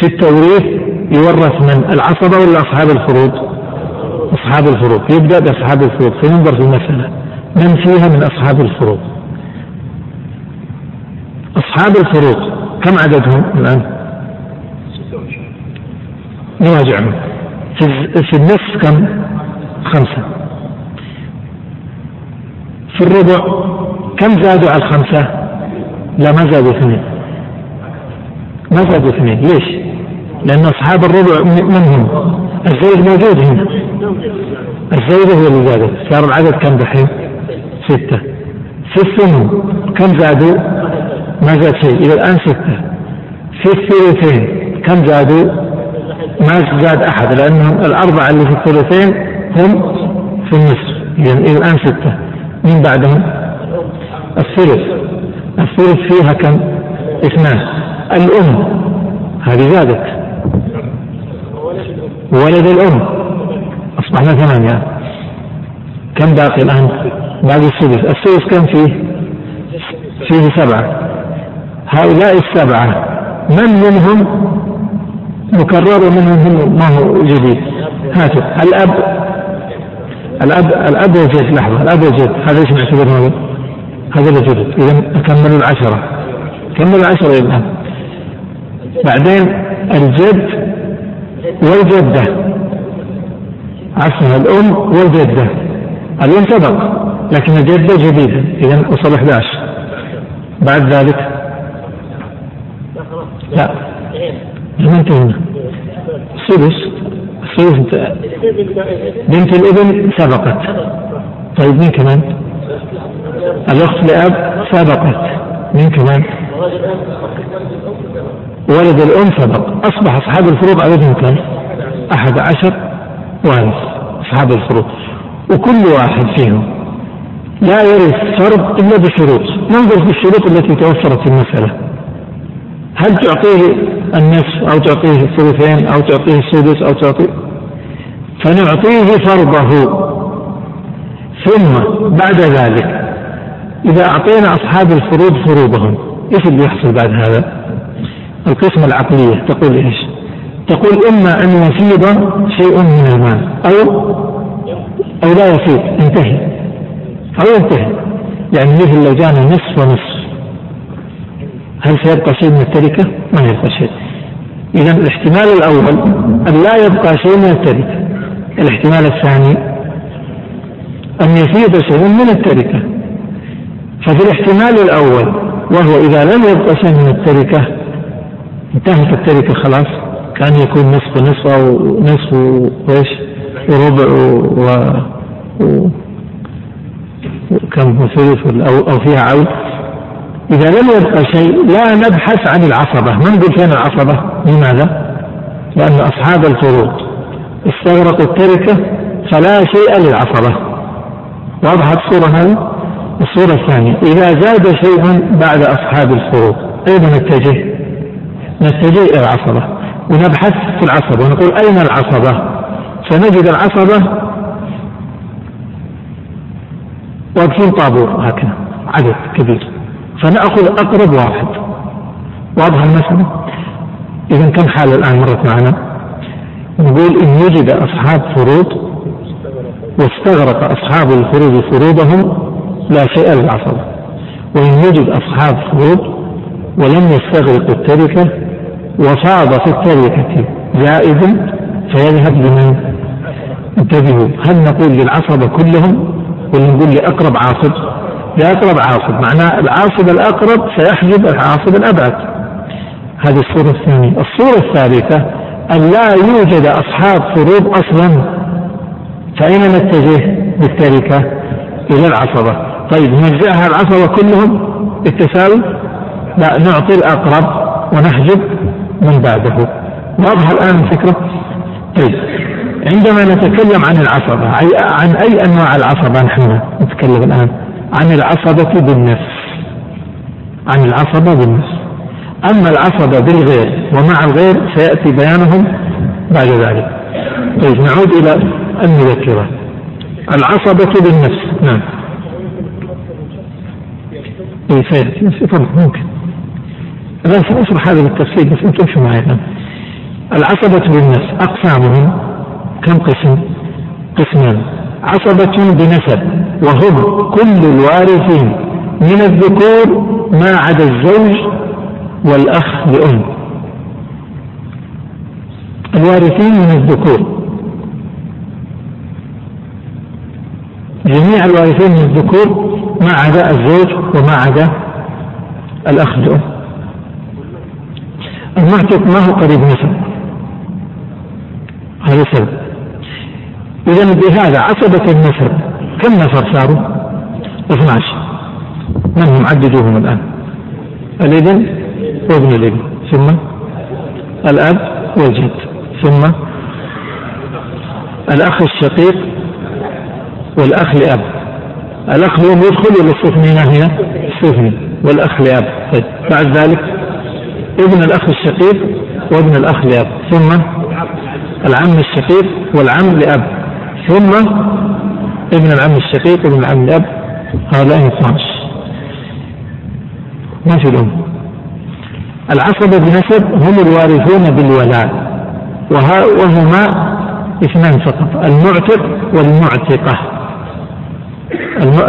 في التوريث يورث من؟ العصبة ولا أصحاب الفروض أصحاب الفروض يبدأ بأصحاب الفروض فينظر في المسألة من فيها من أصحاب الفروض أصحاب الفروض كم عددهم الآن؟ نراجعهم في النصف كم؟ خمسة. في الربع كم زادوا على الخمسة؟ لا ما زادوا اثنين. ما زادوا اثنين. ليش؟ لأن أصحاب الربع من هم؟ الزيد موجود هنا. الزيد هو اللي زاد. صار العدد كم دحين؟ ستة. في الثمن كم زادوا؟ ما زاد شيء. إلى الآن ستة. في الثلثين كم زادوا؟ ما زاد أحد لأنهم الأربعة اللي في الثلثين هم في النصف إذا الآن ستة. من بعدهم؟ الثلث. الثلث فيها كم؟ اثنان. الأم. هذه زادت. ولد الأم. أصبحنا ثمانية. كم باقي الآن؟ باقي السدس السدس كم فيه؟ فيه سبعة. هؤلاء السبعة من منهم مكرر ومنهم ما هو جديد. هاتوا. الأب الأب الأب والجد لحظة. الأب والجد هذا إيش نعتبره هذا؟ الجد إذا أكملوا العشرة. كملوا العشرة يبقى بعدين الجد والجدة. عفوا الأم والجدة. الأم سبق لكن الجدة جديدة. إذا وصل 11 بعد ذلك؟ لا. ما انتهينا السدس السدس بنت الابن سبقت. طيب مين كمان؟ الأخت لأب سبقت. مين كمان؟ ولد الأم سبق. أصبح أصحاب الفروض عددهم كم؟ أحد عشر وارث أصحاب الفروض وكل واحد فيهم لا يرث فرض إلا بشروط ننظر في الشروط التي توفرت في المسألة. هل تعطيه النصف أو تعطيه الثلثين أو تعطيه السدس أو تعطيه فنعطيه فرضه ثم بعد ذلك إذا أعطينا أصحاب الفروض فروضهم إيش اللي يحصل بعد هذا؟ القسمة العقلية تقول إيش؟ تقول إما أن يفيض شيء من المال أو أو لا يفيض ينتهي أو ينتهي يعني مثل لو جانا نصف ونصف هل سيبقى شيء من التركة؟ ما يبقى شيء. إذا الاحتمال الأول أن لا يبقى شيء من التركة. الاحتمال الثاني أن يفيض شيء من التركة. ففي الاحتمال الأول وهو إذا لم يبقى شيء من التركة انتهت التركة خلاص. كان يكون نصف ونصف أو نصف وإيش؟ وربع و, و... كم ثلث أو, أو فيها عود. إذا لم يبقى شيء لا نبحث عن العصبة ما نقول فين العصبة لماذا؟ لأن أصحاب الفروض استغرقوا التركة فلا شيء للعصبة واضحة الصورة هذه؟ الصورة الثانية إذا زاد شيء بعد أصحاب الفروض أين نتجه؟ نتجه إلى العصبة ونبحث في العصبة ونقول أين العصبة فنجد العصبة واقفين طابور هكذا عدد كبير فنأخذ أقرب واحد. واضح المسألة؟ إذا كم حالة الآن مرت معنا؟ نقول إن وجد أصحاب فروض واستغرق أصحاب الفروض فروضهم لا شيء للعصبة وإن وجد أصحاب فروض ولم يستغرقوا التركة وفاض في التركة زائد فيذهب لمن؟ انتبهوا هل نقول للعصبة كلهم ولا نقول لأقرب عاصب؟ لأقرب عاصب معناه العاصب الأقرب سيحجب العاصب الأبعد. هذه الصورة الثانية. الصورة الثالثة أن لا يوجد أصحاب فروض أصلا. فأين نتجه بالتركة؟ إلى العصبة. طيب نرجعها العصبة كلهم بالتساوي؟ لا نعطي الأقرب ونحجب من بعده. واضح الآن الفكرة طيب عندما نتكلم عن العصبة عن أي أنواع العصبة نحن نتكلم الآن؟ عن العصبة بالنفس. عن العصبة بالنفس. أما العصبة بالغير ومع الغير سيأتي بيانهم بعد ذلك. طيب نعود إلى المذكرة. العصبة بالنفس. نعم. اي ممكن. لا سأشرح هذا بالتفصيل بس أنتم شو معي الآن. العصبة بالنفس أقسامهم كم قسم؟ قسمان. عصبة بنسب وهم كل الوارثين من الذكور ما عدا الزوج والأخ لأم. الوارثين من الذكور. جميع الوارثين من الذكور ما عدا الزوج وما عدا الأخ لأم. المعتق ما هو قريب نسب؟ هذا سبب إذا بهذا عصبة النسب كم نفر صاروا؟ 12 من هم؟ عددوهم الآن؟ الابن وابن الابن ثم الأب والجد. ثم الأخ الشقيق والأخ لأب. الأخ هو يدخل ولا استثنينا هنا؟ استثني. والأخ لأب. طيب بعد ذلك ابن الأخ الشقيق وابن الأخ لأب. ثم العم الشقيق والعم لأب. ثم ابن العم الشقيق وابن العم لأب هؤلاء 12 ما في الأم العصبة بنسب هم الوارثون بالولاء وهما اثنان فقط المعتق والمعتقة.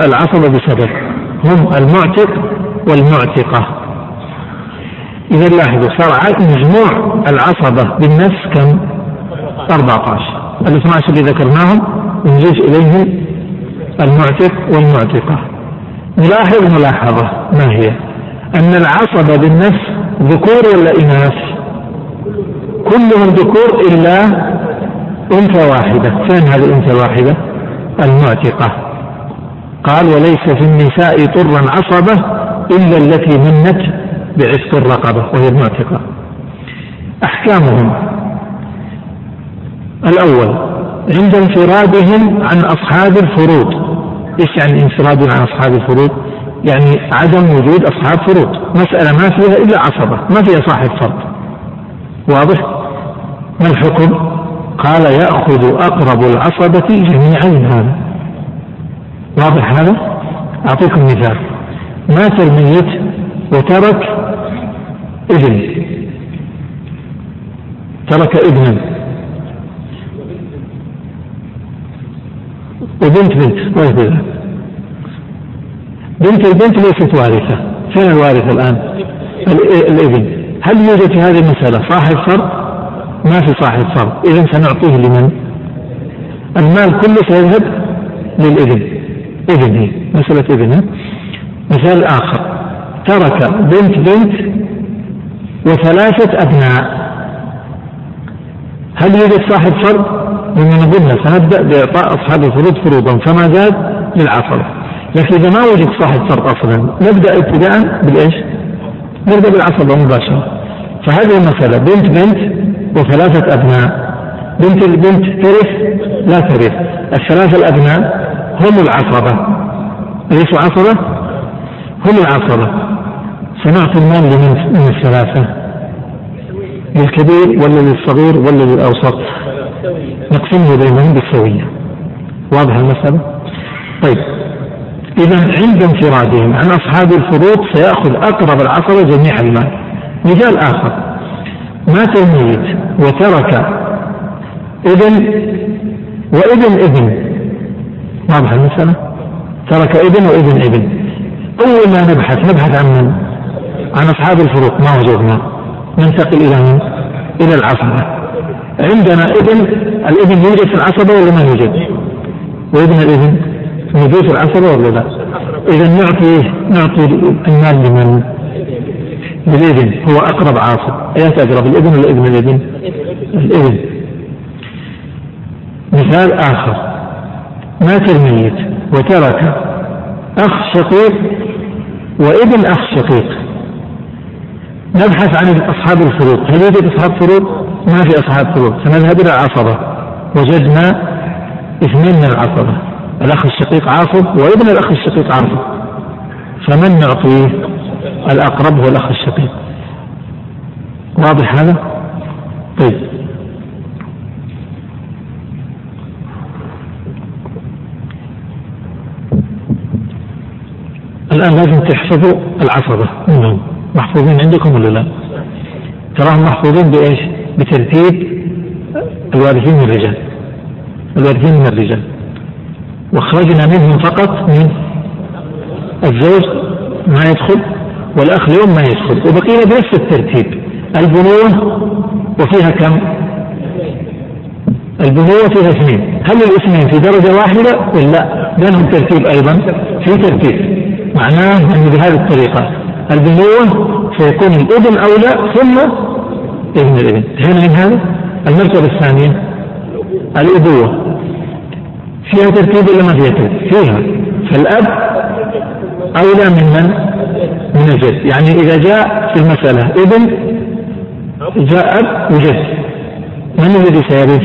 العصبة بسبب هم المعتق والمعتقة. إذا لاحظوا صار مجموع العصبة بالنفس كم؟ 14 ال 12 اللي ذكرناهم نضيف إليهم المعتق والمعتقة نلاحظ ملاحظة ما هي؟ أن العصبة بالنفس ذكور ولا إناث؟ كلهم ذكور إلا أنثى واحدة، فين هذه الأنثى الواحدة؟ المعتقة. قال وليس في النساء طرا عصبة إلا التي منت بعتق الرقبة وهي المعتقة. أحكامهم الأول عند انفرادهم عن أصحاب الفروض. إيش يعني انفراد عن أصحاب الفروض؟ يعني عدم وجود أصحاب فروض. مسألة ما فيها إلا عصبة ما فيها صاحب فرض. واضح؟ ما الحكم؟ قال يأخذ أقرب العصبة جميعا هذا. واضح هذا؟ أعطيكم مثال. مات الميت وترك ابن؟ ترك ابنا. وبنت بنت ما يقول بنت البنت ليست وارثة. فين الوارث الآن؟ الإبن. هل يوجد في هذه المسألة صاحب فرض ما في صاحب فرض إذا سنعطيه لمن؟ المال كله سيذهب للإبن. إبن هي. مسألة إبن مثال آخر. ترك بنت بنت وثلاثة أبناء. هل يوجد صاحب فرض لما قلنا سنبدأ بإعطاء أصحاب الفروض فروضا فما زاد للعصبه لكن إذا ما وجد صاحب فرض أصلا نبدأ ابتداء بالإيش؟ نبدأ بالعصبه مباشره فهذه المسألة بنت بنت وثلاثة أبناء بنت البنت ترث لا ترث الثلاثة الأبناء هم العصبة أليسوا عصبة؟ هم العصبة سنعطي المال لمن من الثلاثة؟ للكبير ولا للصغير ولا للأوسط؟ نقسمه بينهم بالسوية واضح المسألة؟ طيب. إذا عند انفرادهم عن أصحاب الفروض سيأخذ أقرب العصبة جميع المال. مثال آخر. مات الميت وترك ابن وابن ابن واضح المسألة؟ ترك ابن وابن ابن أول ما نبحث نبحث عن من؟ عن أصحاب الفروض ما وجدنا ننتقل إلى من؟ إلى العصبة عندنا ابن الابن يوجد في العصبة ولا ما يوجد؟ وابن الابن موجود في العصبة ولا لا؟ إذا نعطي نعطي المال لمن؟ للابن هو أقرب عاصب أيات أقرب الابن ولا ابن الابن؟ الابن مثال آخر مات الميت وترك أخ شقيق وإبن أخ شقيق نبحث عن أصحاب الفروض هل يوجد أصحاب فروض؟ ما في أصحاب فروض فنذهب إلى العصبة وجدنا اثنين من العصبة. الأخ الشقيق عاصب وابن الأخ الشقيق عاصب فمن نعطيه؟ الأقرب هو الأخ الشقيق. واضح هذا؟ طيب. الآن لازم تحفظوا العصبة. منهم محفوظين عندكم ولا لا؟ تراهم محفوظين بإيش؟ بترتيب الوارثين من الرجال الوارثين من الرجال واخرجنا منهم فقط من الزوج ما يدخل والأخ اليوم ما يدخل وبقينا بنفس الترتيب البنوة وفيها كم؟ البنوة فيها اثنين هل الاثنين في درجة واحدة ولا بينهم ترتيب أيضا؟ في ترتيب معناه انه بهذه الطريقة البنوة سيكون الابن اولى ثم ابن الابن انتهينا من هذا؟ المرتبة الثانية الأبوة فيها ترتيب ولا ما فيها ترتيب؟ فيها فالأب أولى من من؟ من الجد يعني إذا جاء في المسألة ابن جاء أب وجد من الذي سيرث؟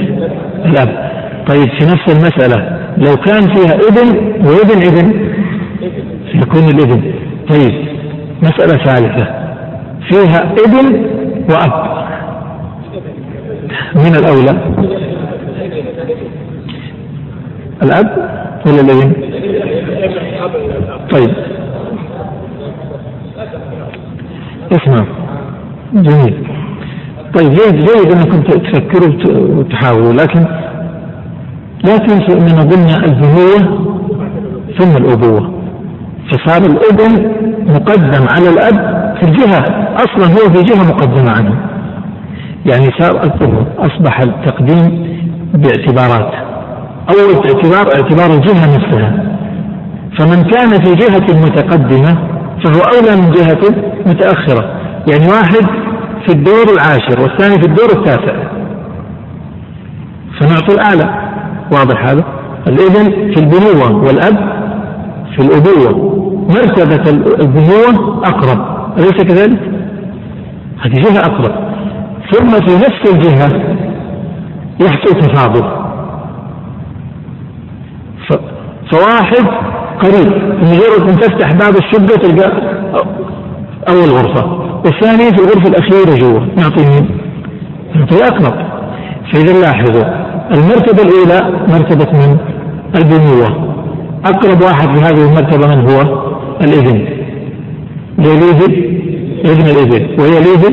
الأب طيب في نفس المسألة لو كان فيها ابن وابن ابن سيكون الابن طيب مسألة ثالثة. فيها ابن وأب. من الأولى؟ الأب ولا الابن؟ طيب. اسمع. جميل. طيب جيد جيد إنكم تفكروا وتحاولوا لكن لا تنسوا اننا ضمن البنوة ثم الأبوة. فصار الابن مقدم على الأب في الجهة. أصلا هو في جهة مقدمة عنه. يعني صار أصبح التقديم باعتبارات. أول اعتبار اعتبار الجهة نفسها. فمن كان في جهة متقدمة فهو أولى من جهة متأخرة. يعني واحد في الدور العاشر والثاني في الدور التاسع. فنعطي الأعلى واضح هذا؟ الابن في البنوة والأب في الأبوة. مرتبة البنوة أقرب أليس كذلك؟ هذه جهة أقرب ثم في نفس الجهة يحصل تفاضل فواحد قريب مجرد أن تفتح باب الشقه تلقى أول غرفة والثاني في الغرفة الأخيرة جوا نعطي مين؟ نعطي أقرب فإذا لاحظوا المرتبة الأولى مرتبة من؟ البنوة أقرب واحد في هذه المرتبة من هو؟ الابن يليه ابن الابن ويليه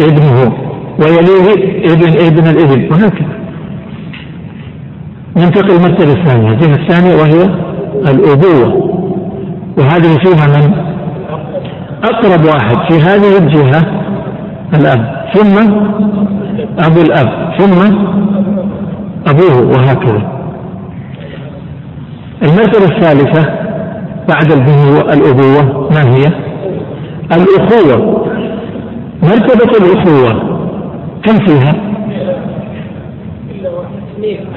ابنه ويليه ابن ابن الابن وهكذا. ننتقل المرتبة الثانية. الجهة الثانية وهي الأبوة. وهذه فيها من؟ أقرب واحد في هذه الجهة الأب. ثم أبو الأب. ثم أبوه. وهكذا. المرتبة الثالثة بعد الأبوة ما هي؟ الأخوة مرتبة الأخوة كم فيها؟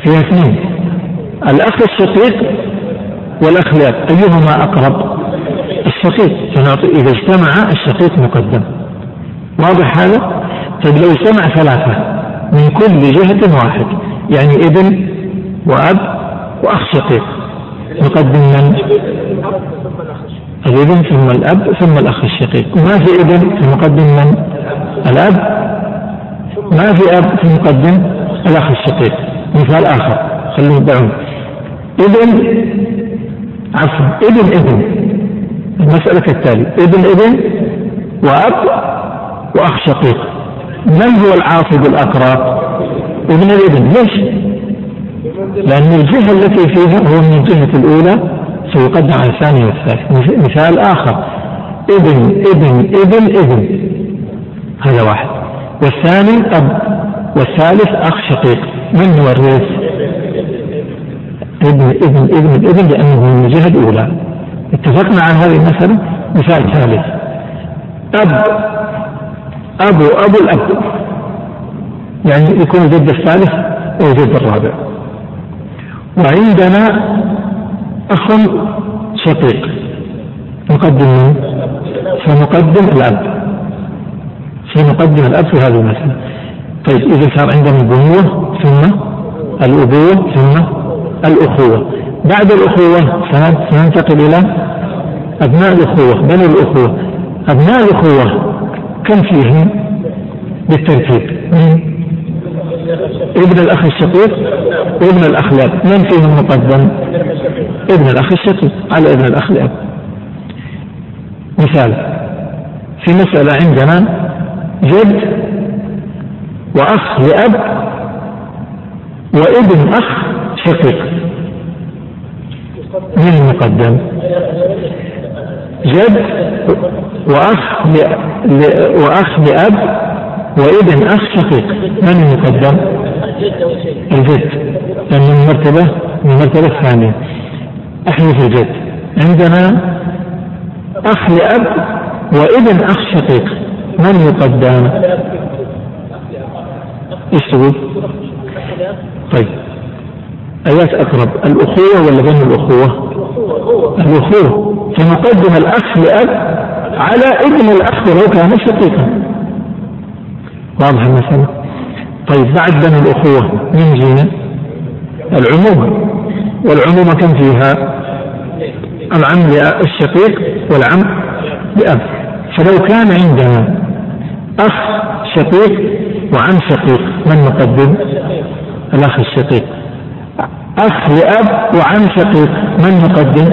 فيها اثنين الأخ الشقيق والأخ الأب أيهما أقرب؟ الشقيق إذا اجتمع الشقيق مقدم واضح هذا؟ طيب لو اجتمع ثلاثة من كل جهة واحد يعني ابن وأب وأخ شقيق نقدم من؟ الابن ثم الأب ثم الأخ الشقيق. ما في ابن فنقدم من؟ الأب. ما في أب فنقدم الأخ الشقيق. مثال آخر. خلوه يدعون ابن عفوا ابن ابن. المسألة كالتالي ابن ابن وأب وأخ شقيق. من هو العاصب الأقرب؟ ابن الابن. ليش؟ لأن الجهة التي فيها هو من الجهة الأولى سيقدم على الثاني والثالث مثال آخر. ابن ابن ابن ابن. هذا واحد. والثاني أب. والثالث أخ شقيق. من هو الرئيس ابن ابن ابن ابن لأنه من الجهة الأولى. اتفقنا على هذه المسألة؟ مثال ثالث. أب. أبو أبو الأب. يعني يكون الجد الثالث أو الجد الرابع. وعندنا أخ شقيق. نقدم من؟ سنقدم الأب. سنقدم الأب في هذه المسألة. طيب إذا صار عندنا البنوة ثم الأبوة ثم الأخوة. بعد الأخوة سننتقل إلى أبناء الأخوة بنو الأخوة. أبناء الأخوة كم فيهم؟ بالترتيب؟ ابن الأخ الشقيق. وابن الأخ الأب من فيهم مقدم؟ ابن الأخ الشقيق على ابن الأخ الأب. مثال. في مسألة عندنا. جد وأخ لأب وابن أخ شقيق. من المقدم؟ جد وأخ وأخ لأب وابن أخ شقيق. من المقدم؟ الجد من مرتبة من المرتبة الثانية. أحذف الجد عندنا أخ لأب وابن أخ شقيق. من يقدم؟ إيش تقول؟ طيب. أيات أقرب الأخوة ولا بين الأخوة؟ الأخوة. فنقدم الأخ لأب على ابن الأخ ولو كان شقيقا. واضح المسألة؟ طيب بعد بني الأخوة من جينا؟ العمومة والعمومة كم فيها؟ العم الشقيق والعم لأب. فلو كان عندنا أخ شقيق وعم شقيق من نقدم؟ الأخ الشقيق. أخ لأب وعم شقيق من نقدم؟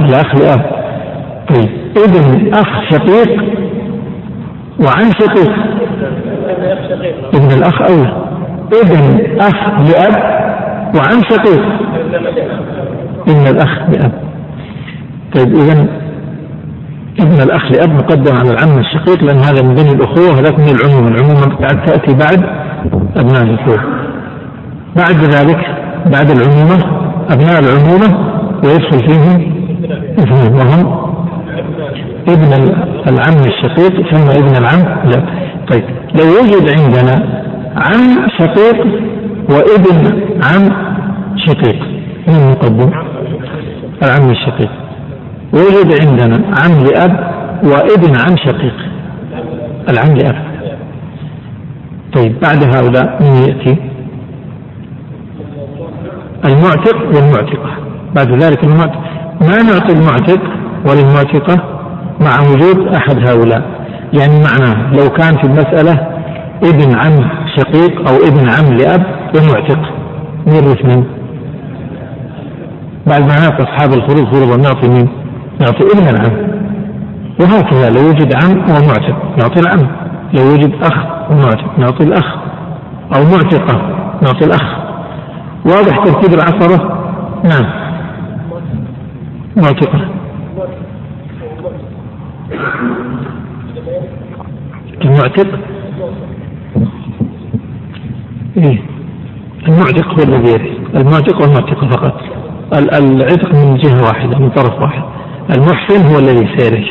الأخ لأب. طيب ابن أخ شقيق وعم شقيق. ابن الأخ أولى. ابن أخ لأب وعم شقيق ابن الأخ لأب. طيب إذا ابن الأخ لأب مقدم على العم الشقيق لأن هذا من بني الأخوة وهذاك من العمومة العمومة تأتي بعد أبناء الأخوة. بعد ذلك بعد العمومة أبناء العمومة ويدخل فيهم اثنين وهم ابن العم الشقيق ثم ابن العم لا. طيب لو وجد عندنا عم شقيق وابن عم شقيق. من المقدم العم الشقيق. وجد عندنا عم لأب وابن عم شقيق. العم لأب. طيب بعد هؤلاء من يأتي؟ المعتق والمعتقة. بعد ذلك المعتق. ما نعطي المعتق وللمعتقة مع وجود أحد هؤلاء؟ يعني معناه لو كان في المسألة ابن عم شقيق أو ابن عم لأب ومعتق. نورث من؟ بعد ما نعطي أصحاب الفروض فروضا نعطي مين؟ نعطي ابن العم. وهكذا لو وجد عم ومعتق نعطي العم. لو وجد أخ ومعتق نعطي الأخ. أو معتقة نعطي الأخ. واضح ترتيب العصبة؟ نعم. معتقة. المعتق؟ إيه. المعتق هو الذي يرث المعتق والمعتق فقط. العتق من جهة واحدة من طرف واحد. المحسن هو الذي سيرث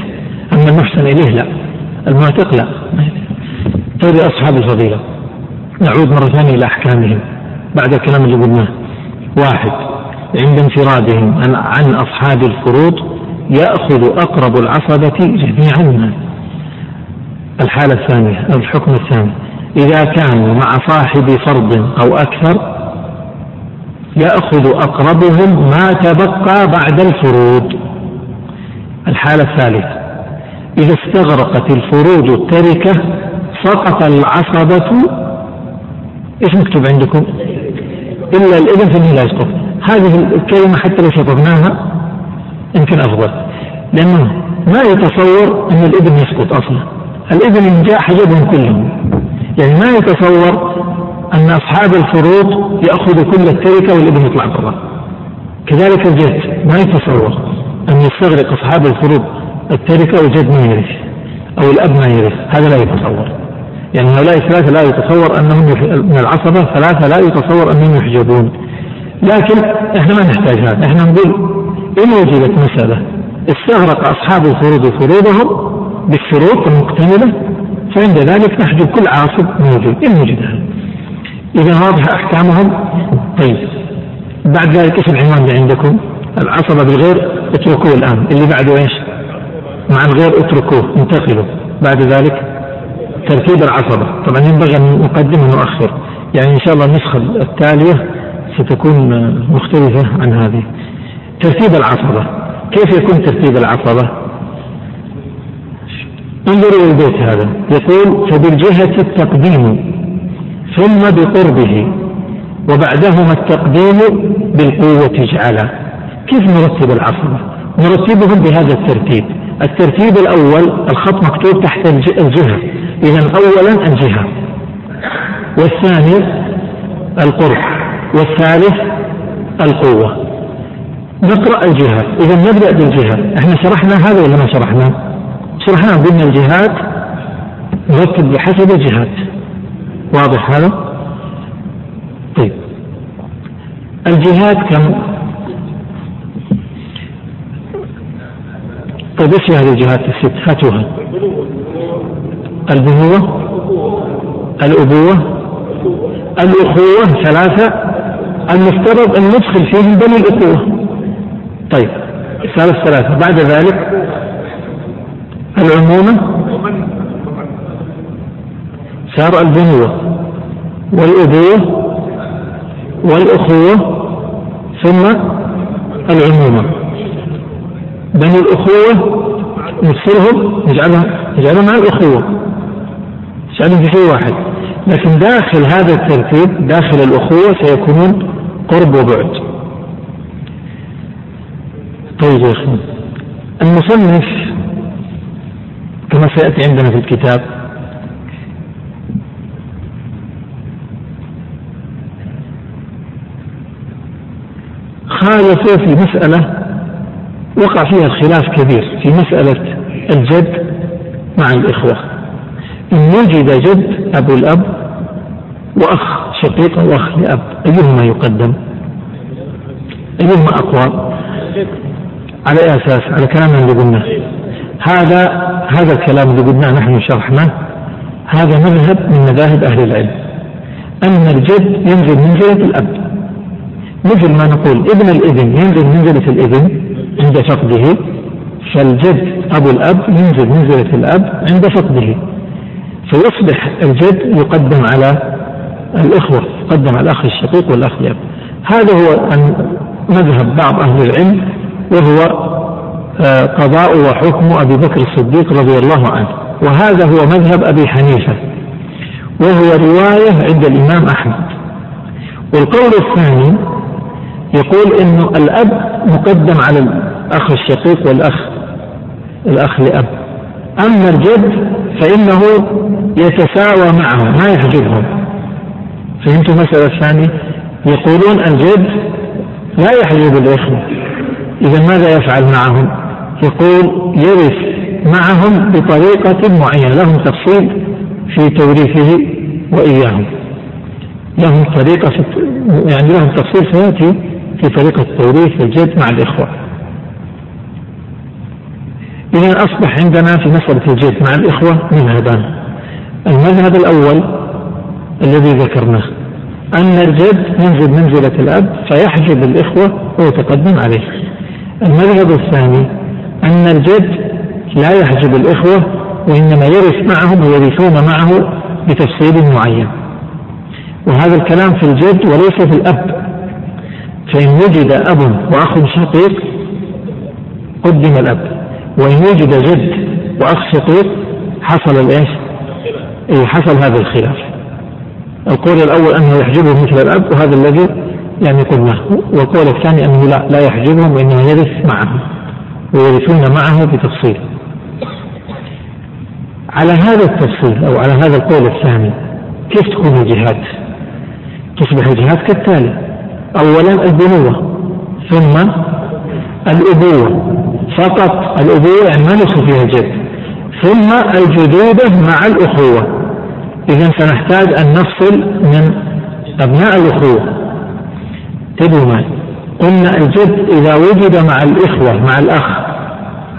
أما المحسن إليه لا. المعتق لا. طيب أصحاب الفضيلة. نعود مرة ثانية إلى أحكامهم. بعد الكلام اللي قلناه. واحد عند انفرادهم عن أصحاب الفروض يأخذ أقرب العصبة جميع المال الحالة الثانية الحكم الثاني. إذا كانوا مع صاحب فرض أو أكثر يأخذ أقربهم ما تبقى بعد الفروض. الحالة الثالثة إذا استغرقت الفروض التركة سقط العصبة. إيش مكتوب عندكم؟ إلا الإذن فإنه لا يسقط. هذه الكلمة حتى لو شطبناها يمكن أفضل. لأنه ما يتصور أن الابن يسقط أصلا. الابن إن جاء حجبهم كلهم. يعني ما يتصور أن أصحاب الفروض يأخذوا كل التركة والإبن يطلع برا. كذلك الجد ما يتصور أن يستغرق أصحاب الفروض التركة والجد ما يرث أو الأب ما يرث. هذا لا يتصور. يعني هؤلاء الثلاثة لا يتصور أنهم من العصبة ثلاثة لا يتصور أنهم يحجبون. لكن إحنا ما نحتاج هذا. إحنا نقول إن وجدت مسألة استغرق أصحاب الفروض فروضهم بالشروط المكتملة فعند ذلك نحجب كل عاصب موجود إن وجد إذا واضح أحكامهم؟ طيب. بعد ذلك إيش العنوان اللي عندكم؟ العصبة بالغير اتركوه الآن. اللي بعده إيش؟ مع الغير اتركوه انتقلوا. بعد ذلك ترتيب العصبة. طبعا ينبغي أن نقدم ونؤخر. يعني إن شاء الله النسخة التالية ستكون مختلفة عن هذه. ترتيب العصبة. كيف يكون ترتيب العصبة؟ انظروا البيت هذا. يقول فبالجهة التقديم ثم بقربه وبعدهما التقديم بالقوة اجعلا كيف نرتب العصبة نرتبهم بهذا الترتيب. الترتيب الأول الخط مكتوب تحت الجهة. إذا أولا الجهة. والثاني القرب. والثالث القوة. نقرأ الجهات إذا نبدأ بالجهة. إحنا شرحنا هذا ولا ما شرحنا؟ شرحنا قلنا الجهات نرتب بحسب الجهات واضح هذا؟ طيب. الجهات كم؟ طيب إيش هذه الجهات الست؟ هاتوها. البنوة الأبوة الأخوة ثلاثة. المفترض أن ندخل فيهم بني الأخوة. طيب ثالث ثلاثة. بعد ذلك العمومة؟ صار البنوة والأبوة والأخوة ثم العمومة. بني الأخوة نفصلهم نجعلهم نجعلهم مع الأخوة. نجعلهم في شيء واحد. لكن داخل هذا الترتيب داخل الأخوة سيكونون قرب وبعد. طيب يا أخي المصنف كما سيأتي عندنا في الكتاب خالف في مسألة وقع فيها الخلاف كبير في مسألة الجد مع الإخوة إن وجد جد أبو الأب وأخ شقيق أو أخ لأب أيهما يقدم؟ أيهما أقوى؟ على أساس؟ على كلام اللي قلناه هذا هذا الكلام اللي قلناه نحن شرحناه هذا مذهب من مذاهب أهل العلم. أن الجد ينزل منزلة الأب. مثل ما نقول ابن الإبن ينزل منزلة الإبن عند فقده فالجد أبو الأب ينزل منزلة الأب عند فقده. فيصبح الجد يقدم على الإخوة يقدم على الأخ الشقيق والأخ الأب هذا هو مذهب بعض أهل العلم وهو قضاء وحكم أبي بكر الصديق رضي الله عنه. وهذا هو مذهب أبي حنيفة وهو رواية عند الإمام أحمد. والقول الثاني يقول انه الأب مقدم على الأخ الشقيق والأخ الأخ لأب. أما الجد فإنه يتساوى معهم ما يحجبهم فهمتوا المساله الثانية؟ يقولون الجد لا يحجب الإخوة إذا ماذا يفعل معهم؟ يقول يرث معهم بطريقة معينة لهم تفصيل في توريثه وإياهم. لهم طريقة يعني لهم تفصيل سيأتي في طريقة توريث الجد مع الإخوة. إذا أصبح عندنا في مسألة الجد مع الإخوة مذهبان. المذهب الأول الذي ذكرناه أن الجد ينزل منزلة الأب فيحجب الإخوة ويتقدم عليه. المذهب الثاني أن الجد لا يحجب الإخوة وإنما يرث معهم ويرثون معه بتفصيل معين. وهذا الكلام في الجد وليس في الأب. فإن وجد أب وأخ شقيق قدم الأب. وإن وجد جد وأخ شقيق حصل الإيش؟ إيه حصل هذا الخلاف. القول الأول أنه يحجبه مثل الأب وهذا الذي يعني قلناه والقول الثاني أنه لا لا يحجبهم وإنما يرث معه ويرثون معه بتفصيل. على هذا التفصيل أو على هذا القول الثاني كيف تكون الجهات؟ تصبح الجهات كالتالي أولا البنوة ثم الأبوة. فقط الأبوة يعني ما ندخل فيها الجد. ثم الجدودة مع الأخوة. إذا سنحتاج أن نفصل من أبناء الأخوة. تدروا معي قلنا الجد إذا وجد مع الإخوة مع الأخ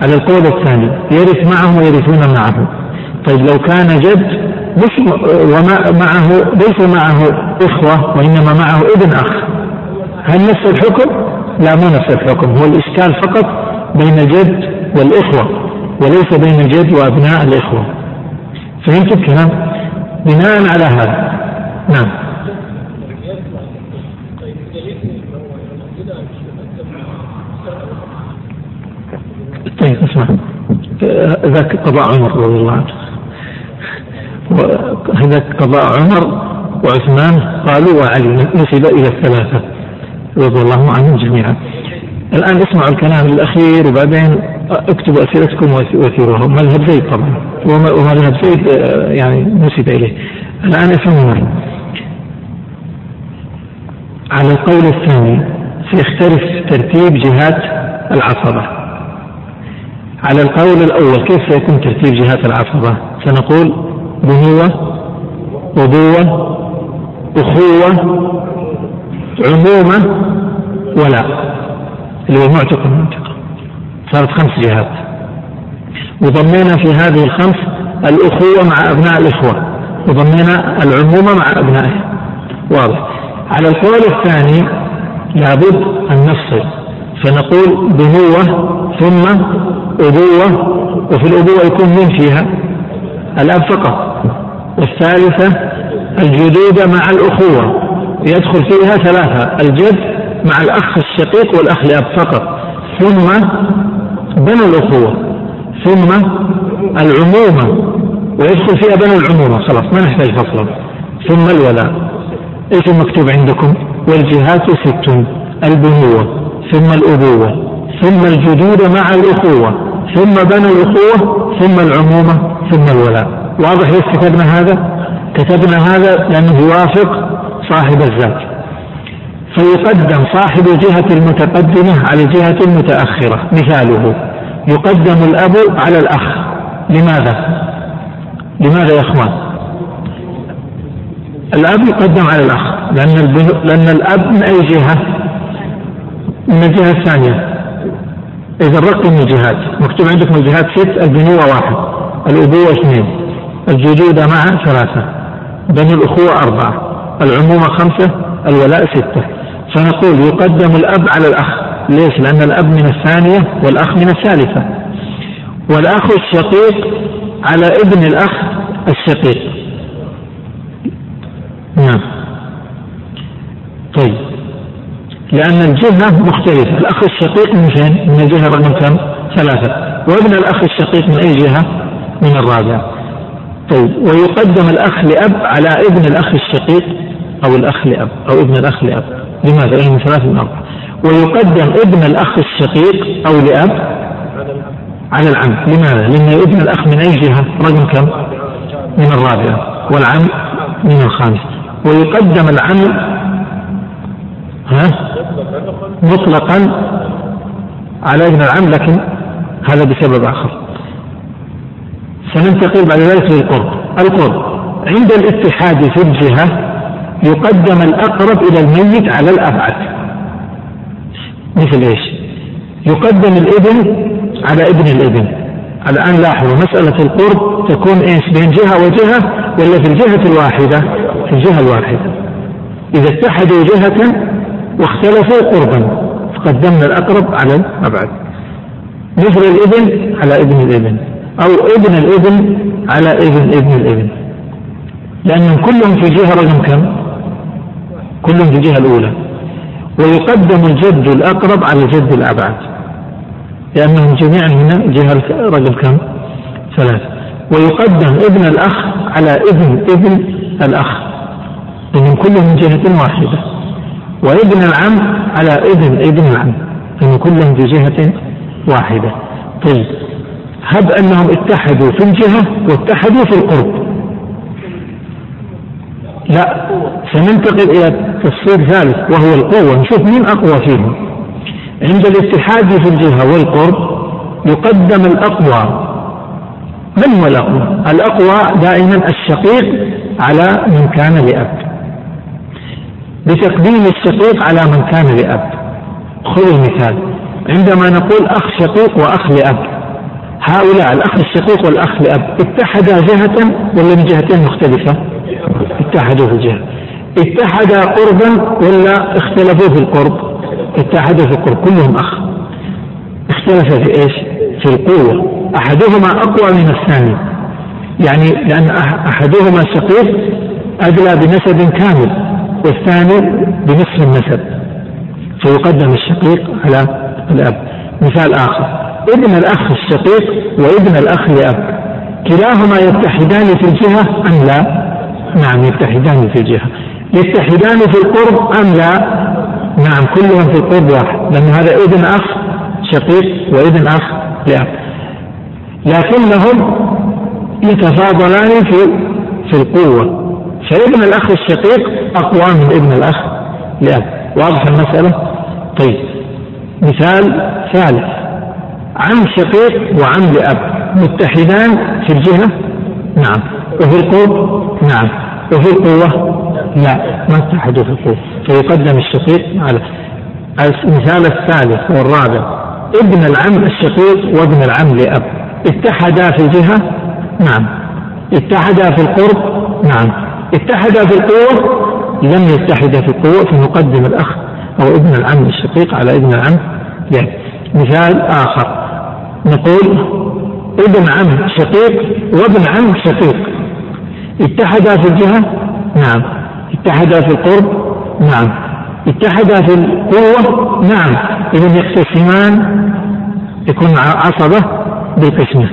على القول الثاني يرث معه ويرثون معه. طيب لو كان جد مش وما معه ليس معه إخوة وإنما معه ابن أخ. هل نفس الحكم؟ لا مو نفس الحكم. هو الإشكال فقط بين الجد والإخوة وليس بين الجد وأبناء الإخوة. فهمت الكلام؟ بناء على هذا. نعم. طيب اسمع. ذاك قضاء عمر رضي الله عنه. وهذاك قضاء عمر وعثمان قالوا وعلي نسب إلى الثلاثة رضي الله عنهم جميعا. الآن اسمعوا الكلام الأخير وبعدين اكتبوا أسئلتكم وثيروها مذهب زيد طبعا. ومذهب زيد آه، يعني نسب إليه. الآن افهموا على القول الثاني سيختلف ترتيب جهات العصبة. على القول الأول كيف سيكون ترتيب جهات العصبة سنقول بنوة أبوة أخوة عمومة ولا. اللي هو معتق المنطقة صارت خمس جهات. وضمينا في هذه الخمس الأخوة مع أبناء الإخوة. وضمينا العمومة مع أبنائه واضح. على القول الثاني لابد أن نفصل. فنقول بنوة ثم أبوة وفي الأبوة يكون من فيها؟ الأب فقط. والثالثة الجدود مع الأخوة. يدخل فيها ثلاثة الجد مع الأخ الشقيق والأخ لأب فقط. ثم بنو الأخوة ثم العمومة. ويدخل فيها بنو العمومة. خلاص ما نحتاج فصلا. ثم الولاء. إيش المكتوب عندكم؟ والجهات ست البنوة. ثم الأبوة ثم الجدود مع الأخوة ثم بنو الأخوة ثم العمومة ثم الولاء واضح ليش كتبنا هذا كتبنا هذا لأنه يوافق صاحب الذات فيقدم صاحب الجهة المتقدمة على الجهة المتأخرة مثاله يقدم الأب على الأخ لماذا؟ لماذا يا إخوان؟ الأب يقدم على الأخ لأن لأن الأب من أي جهة؟ من الجهة الثانية إذا رقم الجهات مكتوب عندكم الجهات ست البنوة واحد الأبوة اثنين الجدود معا ثلاثة بنو الأخوة أربعة العمومة خمسة الولاء ستة. فنقول يقدم الأب على الأخ. ليش؟ لأن الأب من الثانية والأخ من الثالثة. والأخ الشقيق على ابن الأخ الشقيق. نعم. طيب. لأن الجهة مختلفة الأخ الشقيق من فين؟ من الجهة رقم كم؟ ثلاثة وابن الأخ الشقيق من أي جهة؟ من الرابعة طيب ويقدم الأخ لأب على ابن الأخ الشقيق أو الأخ لأب أو ابن الأخ لأب لماذا؟ لأنه ثلاثة من أربعة ويقدم ابن الأخ الشقيق أو لأب على العم لماذا؟ لأن ابن الأخ من أي جهة؟ رقم كم؟ من الرابعة والعم من الخامس ويقدم العم ها مطلقا على ابن العم لكن هذا بسبب آخر. سننتقل بعد ذلك للقرب. القرب. عند الاتحاد في الجهة يقدم الأقرب إلى الميت على الأبعد. مثل إيش؟ يقدم الابن على ابن الابن. الآن لاحظوا مسألة القرب تكون إيش؟ بين جهة وجهة ولا في الجهة الواحدة؟ في الجهة الواحدة. إذا اتحدوا جهة واختلفوا قربا. فقدمنا الأقرب على الأبعد مثل الإبن على ابن الإبن أو ابن الإبن على ابن ابن الإبن. لأنهم كلهم في جهة رقم كم؟ كلهم في الجهة الأولى. ويقدم الجد الأقرب على الجد الأبعد. لأنهم جميعا هنا جهة رقم كم؟ ثلاثة. ويقدم ابن الأخ على ابن ابن الأخ. لأنهم كلهم من جهة واحدة. وابن العم على ابن ابن العم لأنهم كلهم في جهة واحدة. طيب. هب أنهم اتحدوا في الجهة واتحدوا في القرب. لا سننتقل إلى تفصيل ثالث وهو القوة. نشوف مين أقوى فيهم. عند الاتحاد في الجهة والقرب يقدم الأقوى. من هو الأقوى؟ الأقوى دائما الشقيق على من كان لأب. بتقديم الشقيق على من كان لأب. خذ المثال. عندما نقول أخ شقيق وأخ لأب هؤلاء الأخ الشقيق والأخ لأب اتحدا جهة ولا من جهتين مختلفة؟ اتحدوا في الجهة. اتحدا قربا ولا اختلفوا في القرب؟ اتحدوا في القرب. كلهم أخ. اختلف في إيش؟ في القوة. أحدهما أقوى من الثاني. يعني لأن أحدهما شقيق أدلى بنسب كامل. والثاني بنصف النسب فيقدم الشقيق على الأب. مثال آخر ابن الأخ الشقيق وابن الأخ لأب. كلاهما يتحدان في الجهة أم لا؟ نعم يتحدان في الجهة. يتحدان في القرب أم لا؟ نعم كلهم في القرب واحد لأن هذا ابن أخ شقيق وابن أخ لأب. لكنهم يتفاضلان في في القوة. فابن الأخ الشقيق أقوى من ابن الأخ لأب. واضح المسألة؟ طيب. مثال ثالث. عم شقيق وعم لأب متحدان في الجهة؟ نعم. وفي القوة؟ نعم. وفي القوة؟ لا. ما اتحدوا في القوة. فيقدم الشقيق على المثال الثالث والرابع. ابن العم الشقيق وابن العم لأب. اتحدا في الجهة؟ نعم. اتحدا في القرب؟ نعم. اتحدا في القوة لم يتحدا في القوة فنقدم الأخ أو ابن العم الشقيق على ابن العم لأب مثال آخر. نقول ابن عم شقيق وابن عم شقيق. اتحدا في الجهة؟ نعم. اتحدا في القرب؟ نعم. اتحدا في القوة؟ نعم. إذا يقتسمان يكون عصبة بالقسمة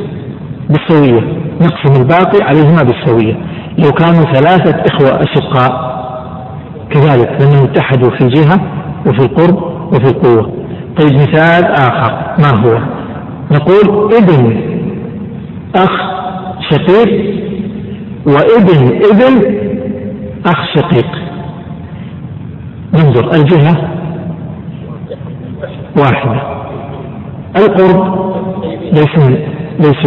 بالسوية. نقسم الباقي عليهما بالسوية. لو كانوا ثلاثة إخوة أشقاء كذلك لأنهم اتحدوا في الجهة وفي القرب وفي القوة. طيب مثال آخر ما هو؟ نقول ابن أخ شقيق وابن ابن أخ شقيق. ننظر الجهة واحدة القرب ليس ليس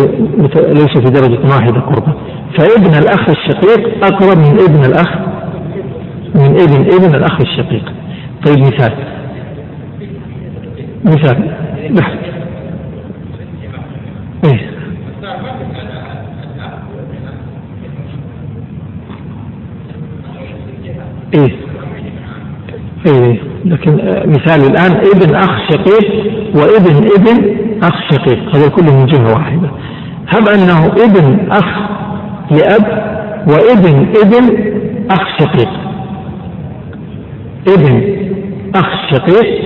ليس في درجة واحدة قربا فابن الأخ الشقيق أقرب من ابن الأخ من ابن ابن الأخ الشقيق. طيب مثال. مثال. بحث إيه. إيه. إيه. لكن مثال الآن ابن أخ شقيق وابن ابن أخ شقيق. هذا كله من جهة واحدة. هب أنه ابن أخ لأب وابن ابن أخ شقيق. ابن أخ شقيق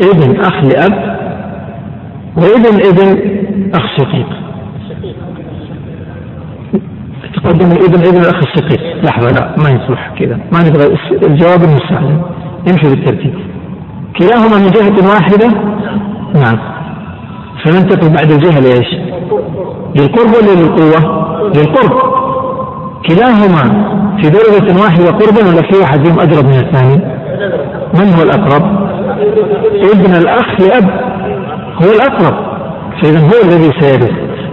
ابن أخ لأب وابن ابن أخ شقيق. تقدم الابن ابن الأخ الشقيق لحظة لا ما يصلح كذا. ما نبغى الجواب المستعجل يمشي بالترتيب. كلاهما من جهة واحدة؟ نعم. فننتقل بعد الجهة لايش؟ للقرب ولا للقوة؟ للقرب. كلاهما في درجة واحدة قربا ولا في واحد فيهم أقرب من الثاني؟ من هو الأقرب؟ ابن الأخ لأب. هو الأقرب. فإذا هو الذي سيرث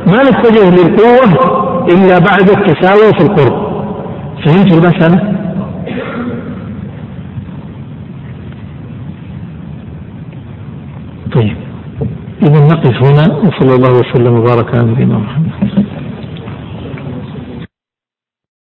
ما نتجه للقوة؟ إلا بعد التساوي في القرب. فهمت المسألة؟ طيب. إذا نقف هنا وصلى الله وسلم وبارك على نبينا محمد.